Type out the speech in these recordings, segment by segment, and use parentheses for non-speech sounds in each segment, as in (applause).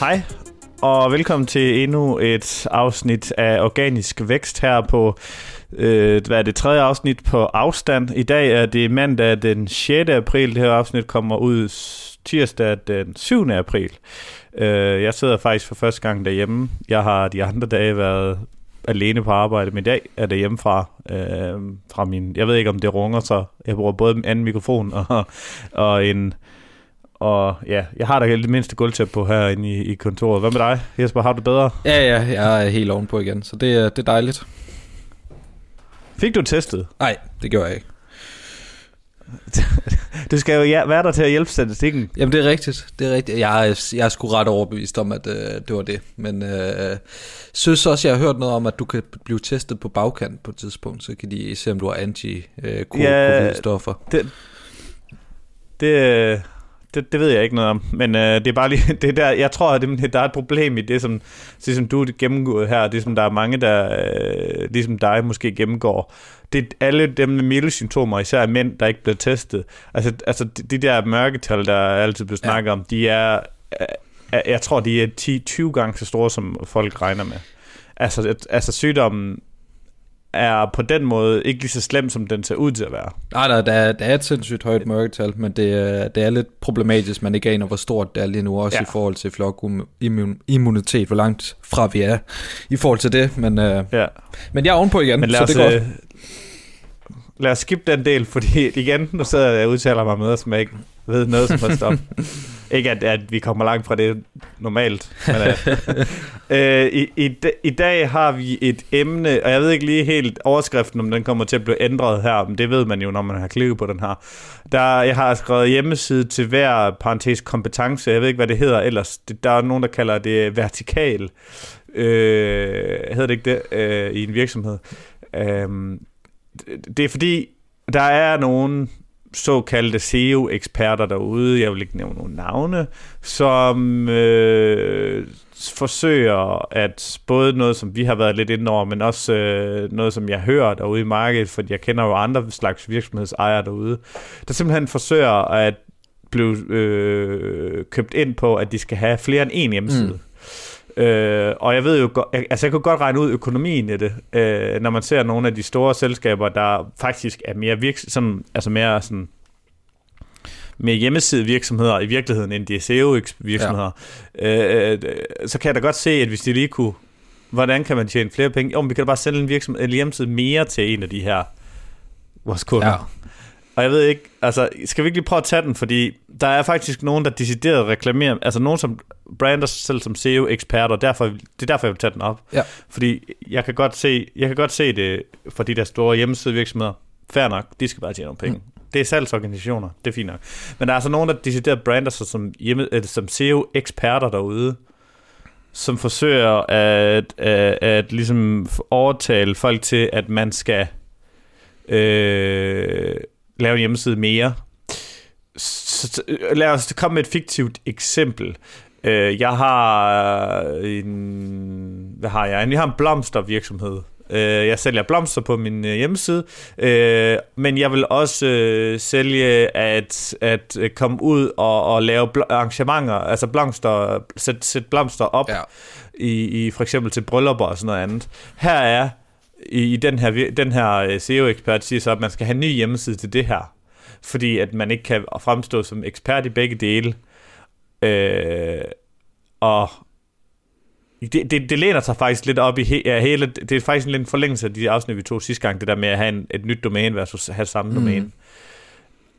Hej, og velkommen til endnu et afsnit af Organisk Vækst her på, øh, hvad er det, tredje afsnit på afstand. I dag er det mandag den 6. april. Det her afsnit kommer ud tirsdag den 7. april. Øh, jeg sidder faktisk for første gang derhjemme. Jeg har de andre dage været alene på arbejde, men i dag er det hjemmefra. Øh, fra min, jeg ved ikke, om det runger, så jeg bruger både en anden mikrofon og, og en og ja, jeg har da det mindste gulvtæppe på herinde i, i kontoret. Hvad med dig, Jesper? Har du bedre? Ja, ja, jeg er helt ovenpå igen, så det, er- det er dejligt. Fik du testet? Nej, det gjorde jeg ikke. (laughs) Du skal jo ja, være der til at hjælpe statistikken. Jamen, det er rigtigt. Det er rigtigt. Jeg, er- jeg er sgu ret overbevist om, at øh, det var det. Men øh, synes også, jeg har hørt noget om, at du kan blive testet på bagkant på et tidspunkt. Så kan de se, om du har anti-covid-stoffer. Det, det, det, det ved jeg ikke noget om, men øh, det er bare lige, (laughs) det er der, jeg tror, at det, der er et problem i det, som, det, som du gennemgået her, det som der er mange, der øh, ligesom dig måske gennemgår, det er alle dem med milde symptomer, især mænd, der ikke bliver testet. Altså, altså de, de der mørketal, der altid bliver snakket ja. om, de er, øh, jeg tror, de er 10-20 gange så store, som folk regner med. Altså, altså sygdommen er på den måde ikke lige så slem, som den ser ud til at være. Nej, nej, der er, der er et sindssygt højt mørketal, men det, er- det er lidt problematisk, man ikke aner, hvor stort det er lige nu, også Ja. i forhold til flokimmunitet, hvor langt fra vi er i forhold til det. Men, øh, Ja. men jeg er ovenpå igen, Men lad så os, det er godt. øh, lad os skippe den del, fordi igen, nu sidder jeg og udtaler mig med som jeg ikke ved noget som helst om. (laughs) ikke at, at vi kommer langt fra det normalt. Men, øh, øh, i, i, da- I dag har vi et emne, og jeg ved ikke lige helt overskriften, om den kommer til at blive ændret her, men det ved man jo, når man har klikket på den her. Der, jeg har skrevet hjemmeside til hver parentes kompetence, jeg ved ikke, hvad det hedder ellers. Det, der er nogen, der kalder det vertikal. Øh, hedder det ikke det øh, i en virksomhed? Øhm, det- er fordi, der er nogle såkaldte SEO-eksperter derude, jeg vil ikke nævne nogle navne, som øh, forsøger at både noget, som vi har været lidt inde over, men også øh, noget, som jeg hører derude i markedet, for jeg kender jo andre slags virksomhedsejere derude, der simpelthen forsøger at blive øh, købt ind på, at de skal have flere end en hjemmeside. Mm. Øh, og jeg ved jo jeg- altså jeg kunne godt regne ud økonomien i det, øh, når man ser nogle af de store selskaber, der faktisk er mere virks, sådan, altså mere sådan mere hjemmesidevirksomheder i virkeligheden, end de er SEO-virksomheder, ja. øh, øh, så kan jeg da godt se, at hvis de lige kunne, hvordan kan man tjene flere penge? Jo, vi kan da bare sælge en, virksomhed, en hjemmeside mere til en af de her vores kunder. Ja. Og jeg ved ikke, altså, skal vi ikke lige prøve at tage den, fordi der er faktisk nogen, der decideret reklamerer, altså nogen, som brander sig selv som SEO-eksperter, og derfor, det er derfor, jeg vil tage den op. Ja. Fordi jeg kan godt se, jeg kan godt se det for de der store hjemmesidevirksomheder. Fair nok, de skal bare tjene nogle penge. Mm. Det er salgsorganisationer, det er fint nok. Men der er altså nogen, der decideret brander sig som, hjemme, eller som SEO-eksperter derude, som forsøger at, at, at ligesom overtale folk til, at man skal øh, lave en hjemmeside mere. Så, så, lad os komme med et fiktivt eksempel. Øh, jeg har en, hvad har jeg? Jeg har en blomstervirksomhed. Øh, jeg sælger blomster på min øh, hjemmeside, øh, men jeg vil også øh, sælge at, at øh, komme ud og, og lave arrangementer, altså blomster, sætte sæt blomster op Ja. i, i for eksempel til bryllupper og sådan noget andet. Her er i, i den her, den her øh, SEO-ekspert siger så, at man skal have en ny hjemmeside til det her, fordi at man ikke kan fremstå som ekspert i begge dele. Øh, og det, det, det læner sig faktisk lidt op i he, ja, hele, det er faktisk lidt en forlængelse af de afsnit, vi tog sidste gang, det der med at have en, et nyt domæne versus have samme Mm. domæne.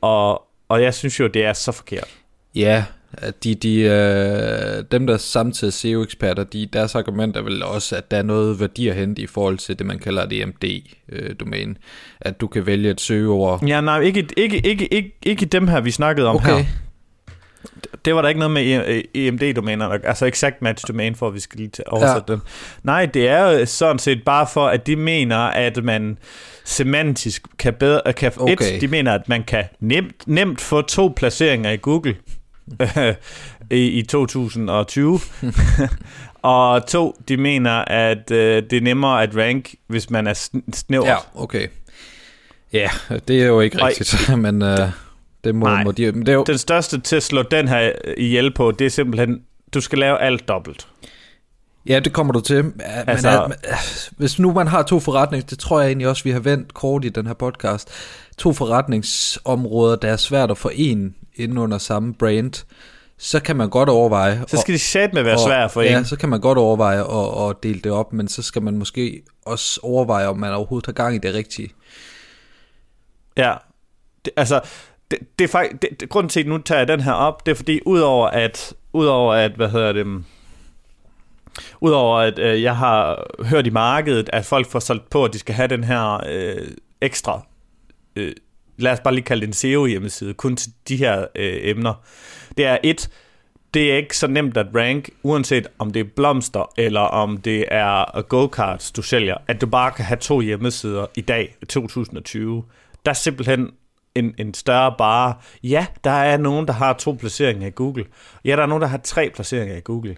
Og, og jeg synes jo, det er så forkert. Ja, at de, de, øh, dem der samtidig er SEO-eksperter, de, deres argument er vel også, at der er noget værdi at hente i forhold til det, man kalder et EMD-domæne. at du kan vælge et søgeord. Ja, nej, ikke, ikke, ikke, ikke, ikke dem her, vi snakkede om Okay, her. Det var der ikke noget med E- EMD-domæner, altså exact match domain, for at vi skal lige oversætte ja. den. Nej, det er jo sådan set bare for, at de mener, at man semantisk kan bedre, kan. Okay. et, de mener, at man kan nemt, nemt få to placeringer i Google (laughs) i, i 2020. (laughs) og to, de mener, at øh, det er nemmere at rank, hvis man er sn- snævert. ja, okay. Ja, det er jo ikke rigtigt, (laughs) men øh, det må, Nej. må de... Men det er jo, Den største til at slå den her ihjel på, det er simpelthen du skal lave alt dobbelt. Ja, det kommer du til. Men altså, at, hvis nu man har to forretninger, det tror jeg egentlig også, vi har vendt kort i den her podcast, to forretningsområder, der er svært at forene inden under samme brand, så kan man godt overveje... Så skal de sat med være svært for en. Ja, så kan man godt overveje at, at dele det op, men så skal man måske også overveje, om man overhovedet tager gang i det rigtige. Ja, det, altså, det, det er faktisk, det, det, grunden til, at nu tager jeg den her op, det er fordi, udover at, udover at, hvad hedder det, Udover at øh, jeg har hørt i markedet, at folk får solgt på, at de skal have den her øh, ekstra, øh, lad os bare lige kalde det en SEO-hjemmeside, kun til de her øh, emner. Det er et, det er ikke så nemt at rank, uanset om det er blomster, eller om det er øh, go-karts, du sælger, at du bare kan have to hjemmesider i dag, 2020. Der er simpelthen en, en større bare. Ja, der er nogen, der har to placeringer i Google. Ja, der er nogen, der har tre placeringer i Google.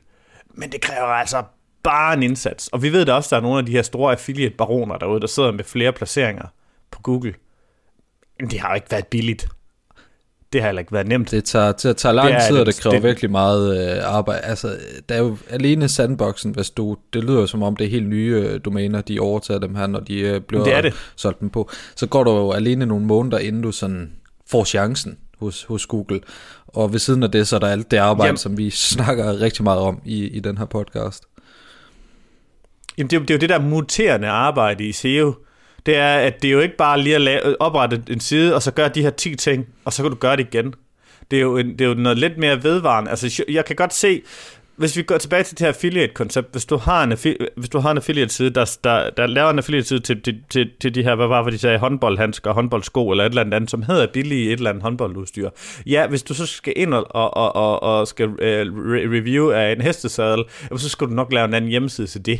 Men det kræver altså bare en indsats. Og vi ved da også, at der er nogle af de her store affiliate-baroner derude, der sidder med flere placeringer på Google. Men det har jo ikke været billigt. Det har heller ikke været nemt. Det tager, det tager lang tid, og det kræver det, virkelig meget øh, arbejde. Altså, der er jo alene sandboxen, hvis du, det lyder som om det er helt nye øh, domæner, de overtager dem her, når de øh, bliver det er det. solgt dem på. Så går du jo alene nogle måneder, inden du sådan får chancen hos, hos Google. Og ved siden af det, så er der alt det arbejde, Jamen. som vi snakker rigtig meget om i, i den her podcast. Jamen det er, det er jo det der muterende arbejde i SEO. Det er, at det er jo ikke bare lige at lave, oprette en side, og så gøre de her 10 ting, og så kan du gøre det igen. Det er jo, en, det er jo noget lidt mere vedvarende. Altså, jeg kan godt se, hvis vi går tilbage til det her affiliate-koncept, hvis du har en, hvis du har en affiliate-side, der, der, der laver en affiliate-side til, til, til, til de her, hvad var det, de sagde, håndboldhandsker, håndboldsko eller et eller andet, som hedder billige et eller andet håndboldudstyr. Ja, hvis du så skal ind og, og, og, og skal uh, review af en hestesadel, så skal du nok lave en anden hjemmeside til det.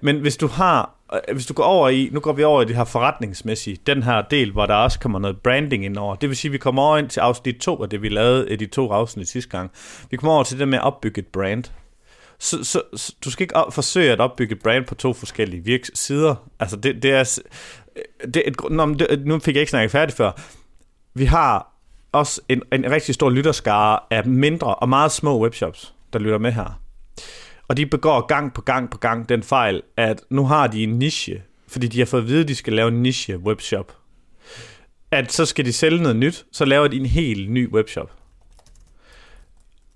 Men hvis du har, Øh, hvis du går over i, nu går vi over i det her forretningsmæssige, den her del, hvor der også kommer noget branding ind over. Det vil sige, at vi kommer over ind til afsnit 2 af det, vi lavede i de to afsnit sidste gang. Vi kommer over til det med at opbygge et brand. Så, så, så du skal ikke op, forsøge at opbygge et brand på to forskellige virks sider. Altså det, det er... Øh, det, et, nå, det, øh, nu fik jeg ikke snakket færdigt før. Vi har også en, en rigtig stor lytterskare af mindre og meget små webshops, der lytter med her. Og de begår gang på gang på gang den fejl, at nu har de en niche, fordi de har fået at vide, at de skal lave en niche webshop. At så skal de sælge noget nyt, så laver de en helt ny webshop.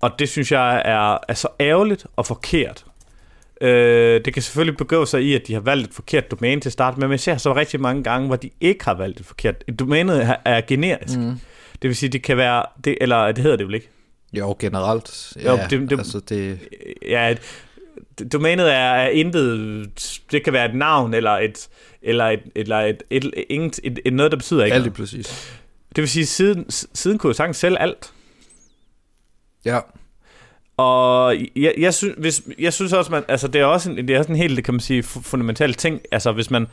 Og det synes jeg er, er så ærgerligt og forkert. Øh, det kan selvfølgelig begå sig i, at de har valgt et forkert domæne til at starte med, men jeg ser så rigtig mange gange, hvor de ikke har valgt et forkert. Domænet er, er generisk. Mm. Det vil sige, det kan være, det, eller det hedder det vel ikke? Jo, generelt. Ja, jo, det, det, altså det... Ja, domænet er, er intet, det kan være et navn, eller et, eller et, eller et, et, et, et, et, et noget, der betyder ikke Alt det præcis. Det vil sige, siden, siden kunne jeg sagtens sælge alt. Ja. Og jeg, jeg, synes, hvis, jeg synes også, man, altså det er også en, det er også en helt, kan man sige, fundamental ting. Altså hvis man,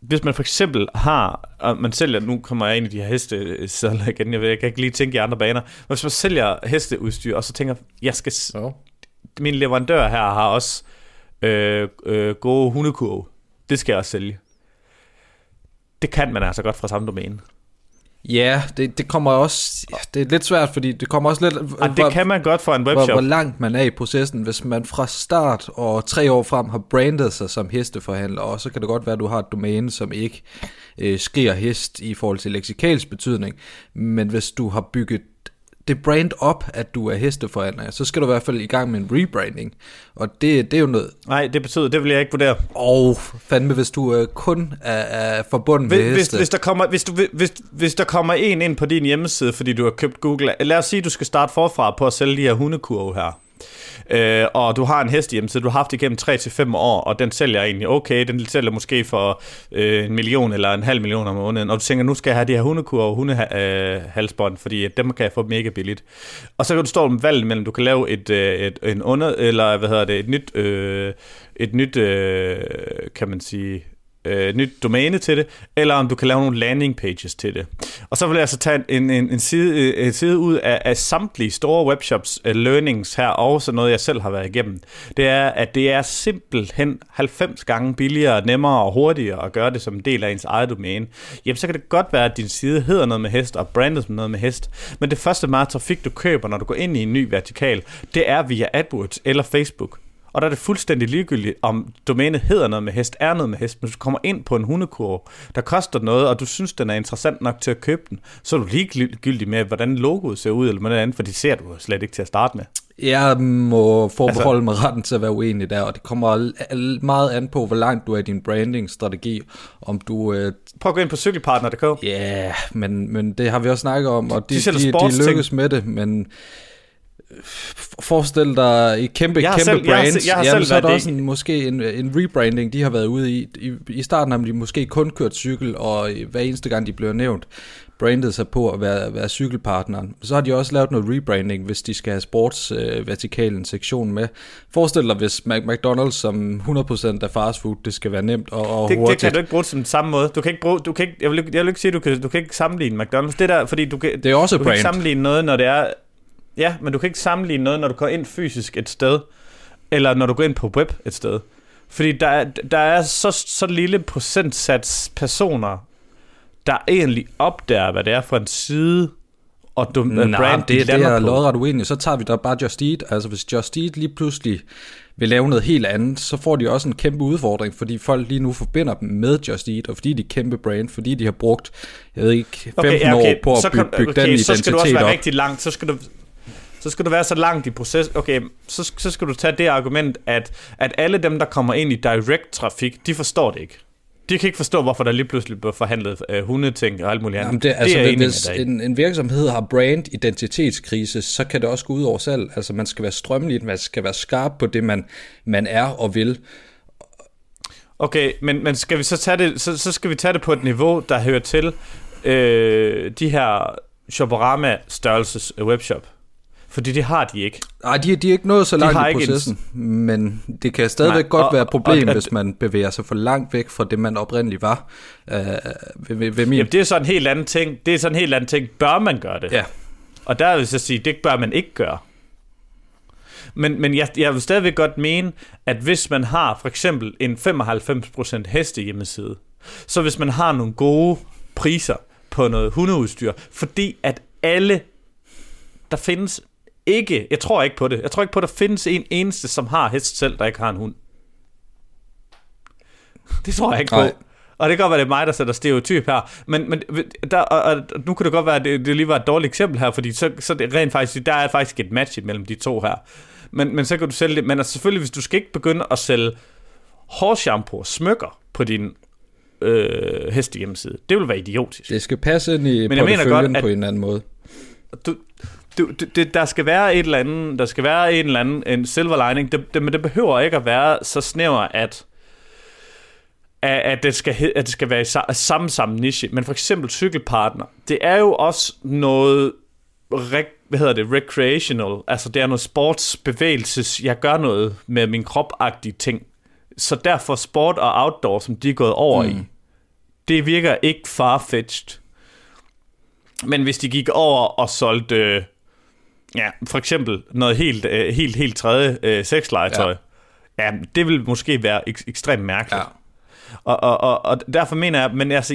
hvis man for eksempel har, og man sælger, nu kommer jeg ind i de her heste sadler igen, jeg, ved, jeg kan ikke lige tænke i andre baner, men hvis man sælger hesteudstyr, og så tænker, jeg skal, oh. min leverandør her har også øh, øh, gode hundekurve, det skal jeg også sælge. Det kan man altså godt fra samme domæne. Ja, det, det kommer også, det er lidt svært, fordi det kommer også lidt... Ja, det hvor, kan man godt for en webshop. Hvor, hvor langt man er i processen, hvis man fra start og tre år frem har brandet sig som hesteforhandler, og så kan det godt være, at du har et domæne, som ikke øh, skriger hest i forhold til leksikalsk betydning, men hvis du har bygget det brand op, at du er hesteforhandler, så skal du i hvert fald i gang med en rebranding. Og det, det er jo noget... Nej, det betyder, det vil jeg ikke vurdere. Og fandme, hvis du øh, kun er, er forbundet hvis, med heste. Hvis, hvis, der kommer, hvis, du, hvis, hvis der kommer en ind på din hjemmeside, fordi du har købt Google, lad os sige, at du skal starte forfra på at sælge de her hundekurve her øh, og du har en hest hjemme, så du har haft igennem 3-5 år, og den sælger egentlig okay, den sælger måske for øh, en million eller en halv million om måneden, og du tænker, nu skal jeg have de her hundekur og hundehalsbånd, øh, fordi dem kan jeg få mega billigt. Og så kan du stå med valget mellem, du kan lave et, øh, et, en under, eller hvad hedder det, et nyt, øh, et nyt øh, kan man sige, øh, nyt domæne til det, eller om du kan lave nogle landing pages til det. Og så vil jeg så tage en, en, en, side, en side ud af, af samtlige store webshops uh, learnings her, og så noget jeg selv har været igennem. Det er, at det er simpelthen 90 gange billigere, nemmere og hurtigere at gøre det som en del af ens eget domæne. Jamen så kan det godt være, at din side hedder noget med hest, og brandet som noget med hest, men det første meget trafik, du køber, når du går ind i en ny vertikal, det er via AdWords eller Facebook. Og der er det fuldstændig ligegyldigt, om domænet hedder noget med hest, er noget med hest, men hvis du kommer ind på en hundekurv, der koster noget, og du synes, den er interessant nok til at købe den, så er du ligegyldig med, hvordan logoet ser ud, eller noget andet, for det ser du slet ikke til at starte med. Jeg må forbeholde altså, mig retten til at være uenig der, og det kommer meget an på, hvor langt du er i din branding-strategi. Om du, øh... Prøv at gå ind på cykelpartner.dk. Ja, yeah, men, men det har vi også snakket om, og de, de, de, de lykkes med det, men forestil dig et kæmpe, kæmpe selv, brand, jeg har, jeg har jamen, så er der også en, måske en, en rebranding, de har været ude i. I, I starten har de måske kun kørt cykel, og hver eneste gang de bliver nævnt, brandet sig på at være, være cykelpartneren. Så har de også lavet noget rebranding, hvis de skal have sportsvertikalen øh, sektion med. Forestil dig, hvis McDonald's som 100% af fast food, det skal være nemt og, og det, hurtigt. Det kan du ikke bruge som samme måde. Du kan ikke bruge, du kan ikke, jeg, vil, jeg vil ikke sige, du kan, du kan ikke sammenligne McDonald's. Det der, fordi du kan, det er også du brand. kan ikke sammenligne noget, når det er Ja, men du kan ikke sammenligne noget, når du går ind fysisk et sted, eller når du går ind på web et sted. Fordi der er, der er så, så lille procentsats personer, der egentlig opdager, hvad det er for en side og du, Nej, brand, det, de det er lodret uenig. Så tager vi da bare Just Eat. Altså hvis Just Eat lige pludselig vil lave noget helt andet, så får de også en kæmpe udfordring, fordi folk lige nu forbinder dem med Just Eat, og fordi de er kæmpe brand, fordi de har brugt, jeg ved ikke, 15 okay, ja, okay. år på at bygge, kan, bygge okay, den identitet op. Så skal du også være op. rigtig langt, så skal du, så skal du være så langt i proces. Okay, så, så skal du tage det argument, at, at alle dem, der kommer ind i direct trafik, de forstår det ikke. De kan ikke forstå, hvorfor der lige pludselig bliver forhandlet uh, hundeting og alt muligt andet. Jamen det, altså, det er hvis en, en virksomhed har brand-identitetskrise, så kan det også gå ud over salg. Altså man skal være strømlig, man skal være skarp på det, man, man er og vil. Okay, men, men skal vi så tage det, så, så skal vi tage det på et niveau, der hører til øh, de her Shoporama størrelses webshop. Fordi det har de ikke. Nej, de, de er ikke nået så langt i processen, en... men det kan stadigvæk Nej, godt og, være et problem, og, og, hvis man bevæger sig for langt væk fra det, man oprindeligt var. Øh, ved, ved, ved min... Jamen, det er sådan en helt anden ting. Det er sådan en helt anden ting. Bør man gøre det? Ja. Og der vil jeg så sige, det bør man ikke gøre. Men, men jeg, jeg vil stadigvæk godt mene, at hvis man har for eksempel en 95% heste hjemmeside, så hvis man har nogle gode priser på noget hundeudstyr, fordi at alle, der findes ikke, jeg tror ikke på det. Jeg tror ikke på, at der findes en eneste, som har hest selv, der ikke har en hund. Det tror jeg ikke på. Nej. Og det kan godt være, det er mig, der sætter stereotyp her. Men, men der, og, og, nu kunne det godt være, at det, det lige var et dårligt eksempel her, fordi så, så det rent faktisk, der er faktisk et match mellem de to her. Men, men så kan du sælge det. Men altså, selvfølgelig, hvis du skal ikke begynde at sælge hårshampoo og smykker på din øh, hestehjemmeside, det vil være idiotisk. Det skal passe ind i men jeg mener godt, at, på en anden måde. Du, du, det, der skal være et eller andet, der skal være en eller anden en silver lining, det, det, men det behøver ikke at være så snæver, at at det skal, at det skal være i samme samme niche. Men for eksempel cykelpartner, det er jo også noget hvad hedder det, recreational, altså det er noget sportsbevægelses, jeg gør noget med min kropagtige ting. Så derfor sport og outdoor, som de er gået over mm. i, det virker ikke farfetched. Men hvis de gik over og solgte Ja, for eksempel noget helt, øh, helt, helt tredje øh, sexlegetøj. Ja. ja, det vil måske være ek- ekstremt mærkeligt. Ja. Og, og, og, og derfor mener jeg, men altså,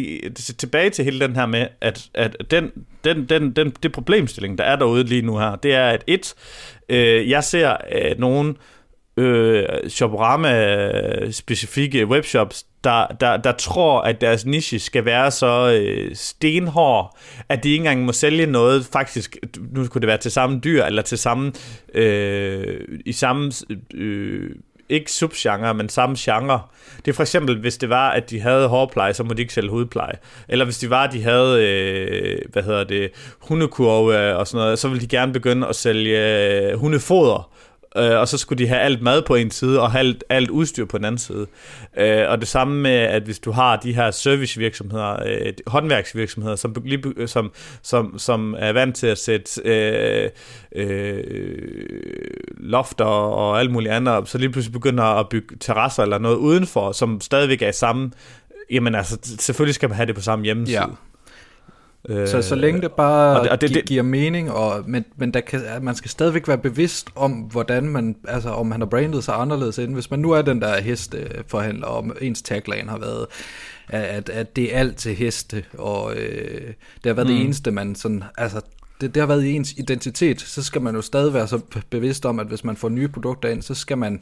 tilbage til hele den her med, at, at den, den, den, den, det problemstilling, der er derude lige nu her, det er, at et, øh, jeg ser øh, nogen øh, shoprama-specifikke webshops, der, der, der tror, at deres niche skal være så øh, stenhård, at de ikke engang må sælge noget, faktisk, nu kunne det være til samme dyr, eller til samme, øh, i samme, øh, ikke subgenre, men samme genre. Det er for eksempel, hvis det var, at de havde hårpleje, så må de ikke sælge hudpleje. Eller hvis det var, at de havde, øh, hvad hedder det, hundekurve og sådan noget, så ville de gerne begynde at sælge øh, hundefoder øh, og så skulle de have alt mad på en side, og have alt, alt udstyr på den anden side. Øh, og det samme med, at hvis du har de her servicevirksomheder, øh, håndværksvirksomheder, som, som, som, som er vant til at sætte øh, øh, lofter og alt muligt andet op, så lige pludselig begynder at bygge terrasser eller noget udenfor, som stadigvæk er i samme jamen altså, selvfølgelig skal man have det på samme hjemmeside. Ja. Øh, så så længe det bare og det, og det, det, giver mening, og, men, men der kan, man skal stadigvæk være bevidst om, hvordan man, altså om man har brandet sig anderledes ind. Hvis man nu er den der hesteforhandler, og ens tagline har været, at, at det er alt til heste, og øh, det har været mm. det eneste, man sådan, altså det, det har været i ens identitet, så skal man jo stadig være så bevidst om, at hvis man får nye produkter ind, så skal man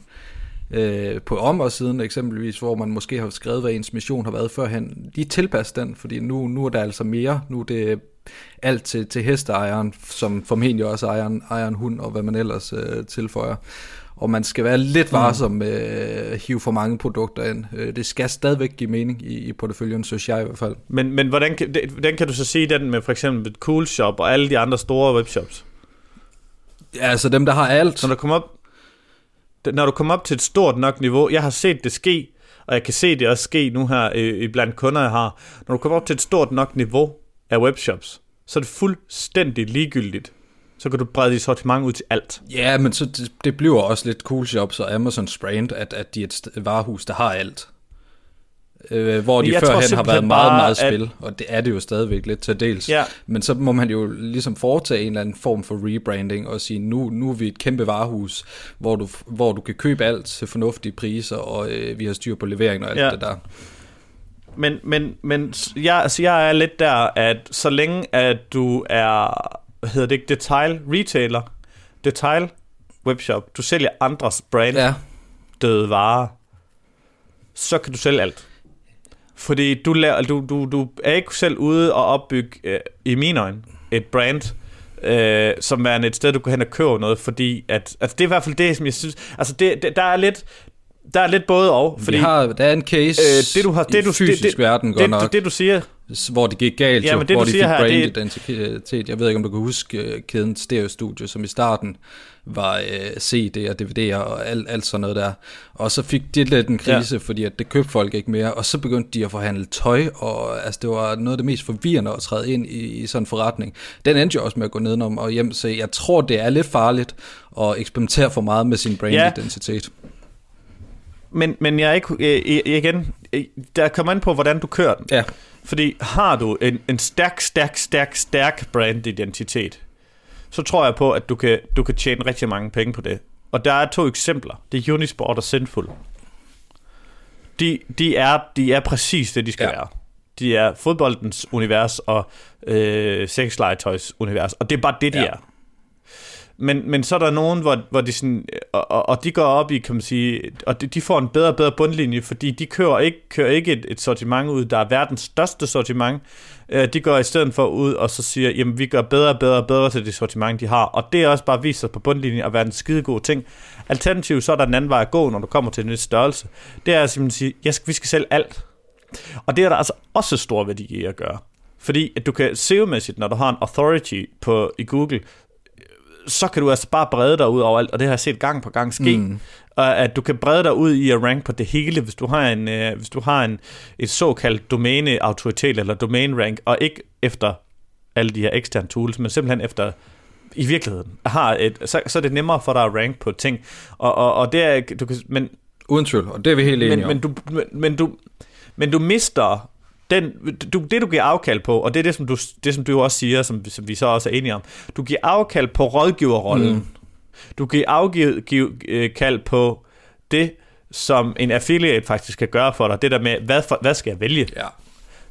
øh, på områdsiden eksempelvis, hvor man måske har skrevet, hvad ens mission har været førhen, de tilpasse den, fordi nu, nu er der altså mere, nu er det alt til, til hesteejeren, som formentlig også ejer en, ejer en hund, og hvad man ellers øh, tilføjer. Og man skal være lidt mm. varsom med at hive for mange produkter ind. Øh, det skal stadigvæk give mening i, i porteføljen, synes jeg i hvert fald. Men, men hvordan, hvordan kan du så sige den med for eksempel Cool Shop og alle de andre store webshops? Ja, altså dem, der har alt. Når der kommer op, når du kommer op til et stort nok niveau, jeg har set det ske, og jeg kan se det også ske nu her øh, blandt kunder, jeg har. Når du kommer op til et stort nok niveau af webshops, så er det fuldstændig ligegyldigt. Så kan du brede dit sortiment ud til alt. Ja, men så det, det bliver også lidt cool shops og Amazon's brand, at, at de er et varehus, der har alt øh, hvor de førhen har været meget, meget spil, at... og det er det jo stadigvæk lidt til dels. Ja. Men så må man jo ligesom foretage en eller anden form for rebranding og sige, nu, nu er vi et kæmpe varehus, hvor du, hvor du kan købe alt til fornuftige priser, og øh, vi har styr på levering og alt ja. det der. Men, men, men jeg, altså jeg er lidt der, at så længe at du er, hvad hedder det ikke, detail retailer, detail webshop, du sælger andres brand ja. døde varer, så kan du sælge alt. Fordi du, laver, du, du, du er ikke selv ude og opbygge, øh, i mine øjne, et brand, øh, som er et sted, du går hen og køber noget, fordi at, altså det er i hvert fald det, som jeg synes, altså det, det der er lidt, der er lidt både og. Fordi, Vi har, der er en case øh, det, du har, det, du, fysisk det, det, verden, godt det, nok. Det, det, du siger, hvor det gik galt, ja, men det, hvor de fik her, brand identitet. Jeg ved ikke, om du kan huske uh, kæden Stereo Studio, som i starten var øh, CD og DVD'er og alt, alt sådan noget der. Og så fik de lidt en krise, ja. fordi at det købte folk ikke mere, og så begyndte de at forhandle tøj, og altså, det var noget af det mest forvirrende at træde ind i, i sådan en forretning. Den endte jo også med at gå nedenom og hjem, så jeg tror, det er lidt farligt at eksperimentere for meget med sin brand-identitet. Ja. Men, men jeg er ikke, øh, igen, der kommer an på, hvordan du kører den. Ja. Fordi har du en, en stærk, stærk, stærk, stærk brandidentitet, så tror jeg på, at du kan, du kan tjene rigtig mange penge på det. Og der er to eksempler. Det er Unisport og Sinful. De, de, er, de er præcis det, de skal ja. være. De er fodboldens univers og øh, sexlegetøjs univers. Og det er bare det, de ja. er. Men, men så er der nogen, hvor, hvor de sådan, og, og de går op i, kan man sige, og de, de får en bedre og bedre bundlinje, fordi de kører ikke, kører ikke et, et sortiment ud, der er verdens største sortiment. Øh, de går i stedet for ud og så siger, jamen vi gør bedre og bedre og bedre til det sortiment, de har. Og det er også bare vist sig på bundlinjen at være en skide god ting. Alternativt så er der en anden vej at gå, når du kommer til en nyt størrelse. Det er simpelthen at sige, jeg skal, vi skal sælge alt. Og det er der altså også stor værdi i at gøre. Fordi at du kan SEO-mæssigt, når du har en authority på, i Google, så kan du altså bare brede dig ud over alt, og det har jeg set gang på gang ske. Mm. Og at du kan brede dig ud i at rank på det hele, hvis du har en, øh, hvis du har en et såkaldt domæne autoritet eller domain rank, og ikke efter alle de her eksterne tools, men simpelthen efter i virkeligheden har et, så, så er det nemmere for dig at rank på ting. Og, og, og det er, du kan, men, Uden tvivl, og det er vi helt enige men, men, du, men, men, du, men du mister den, du, det du giver afkald på, og det er det, som du, det, som du også siger, som, som vi så også er enige om, du giver afkald på rådgiverrollen. Mm. Du giver afkald øh, på det, som en affiliate faktisk kan gøre for dig. Det der med, hvad, for, hvad skal jeg vælge? Ja.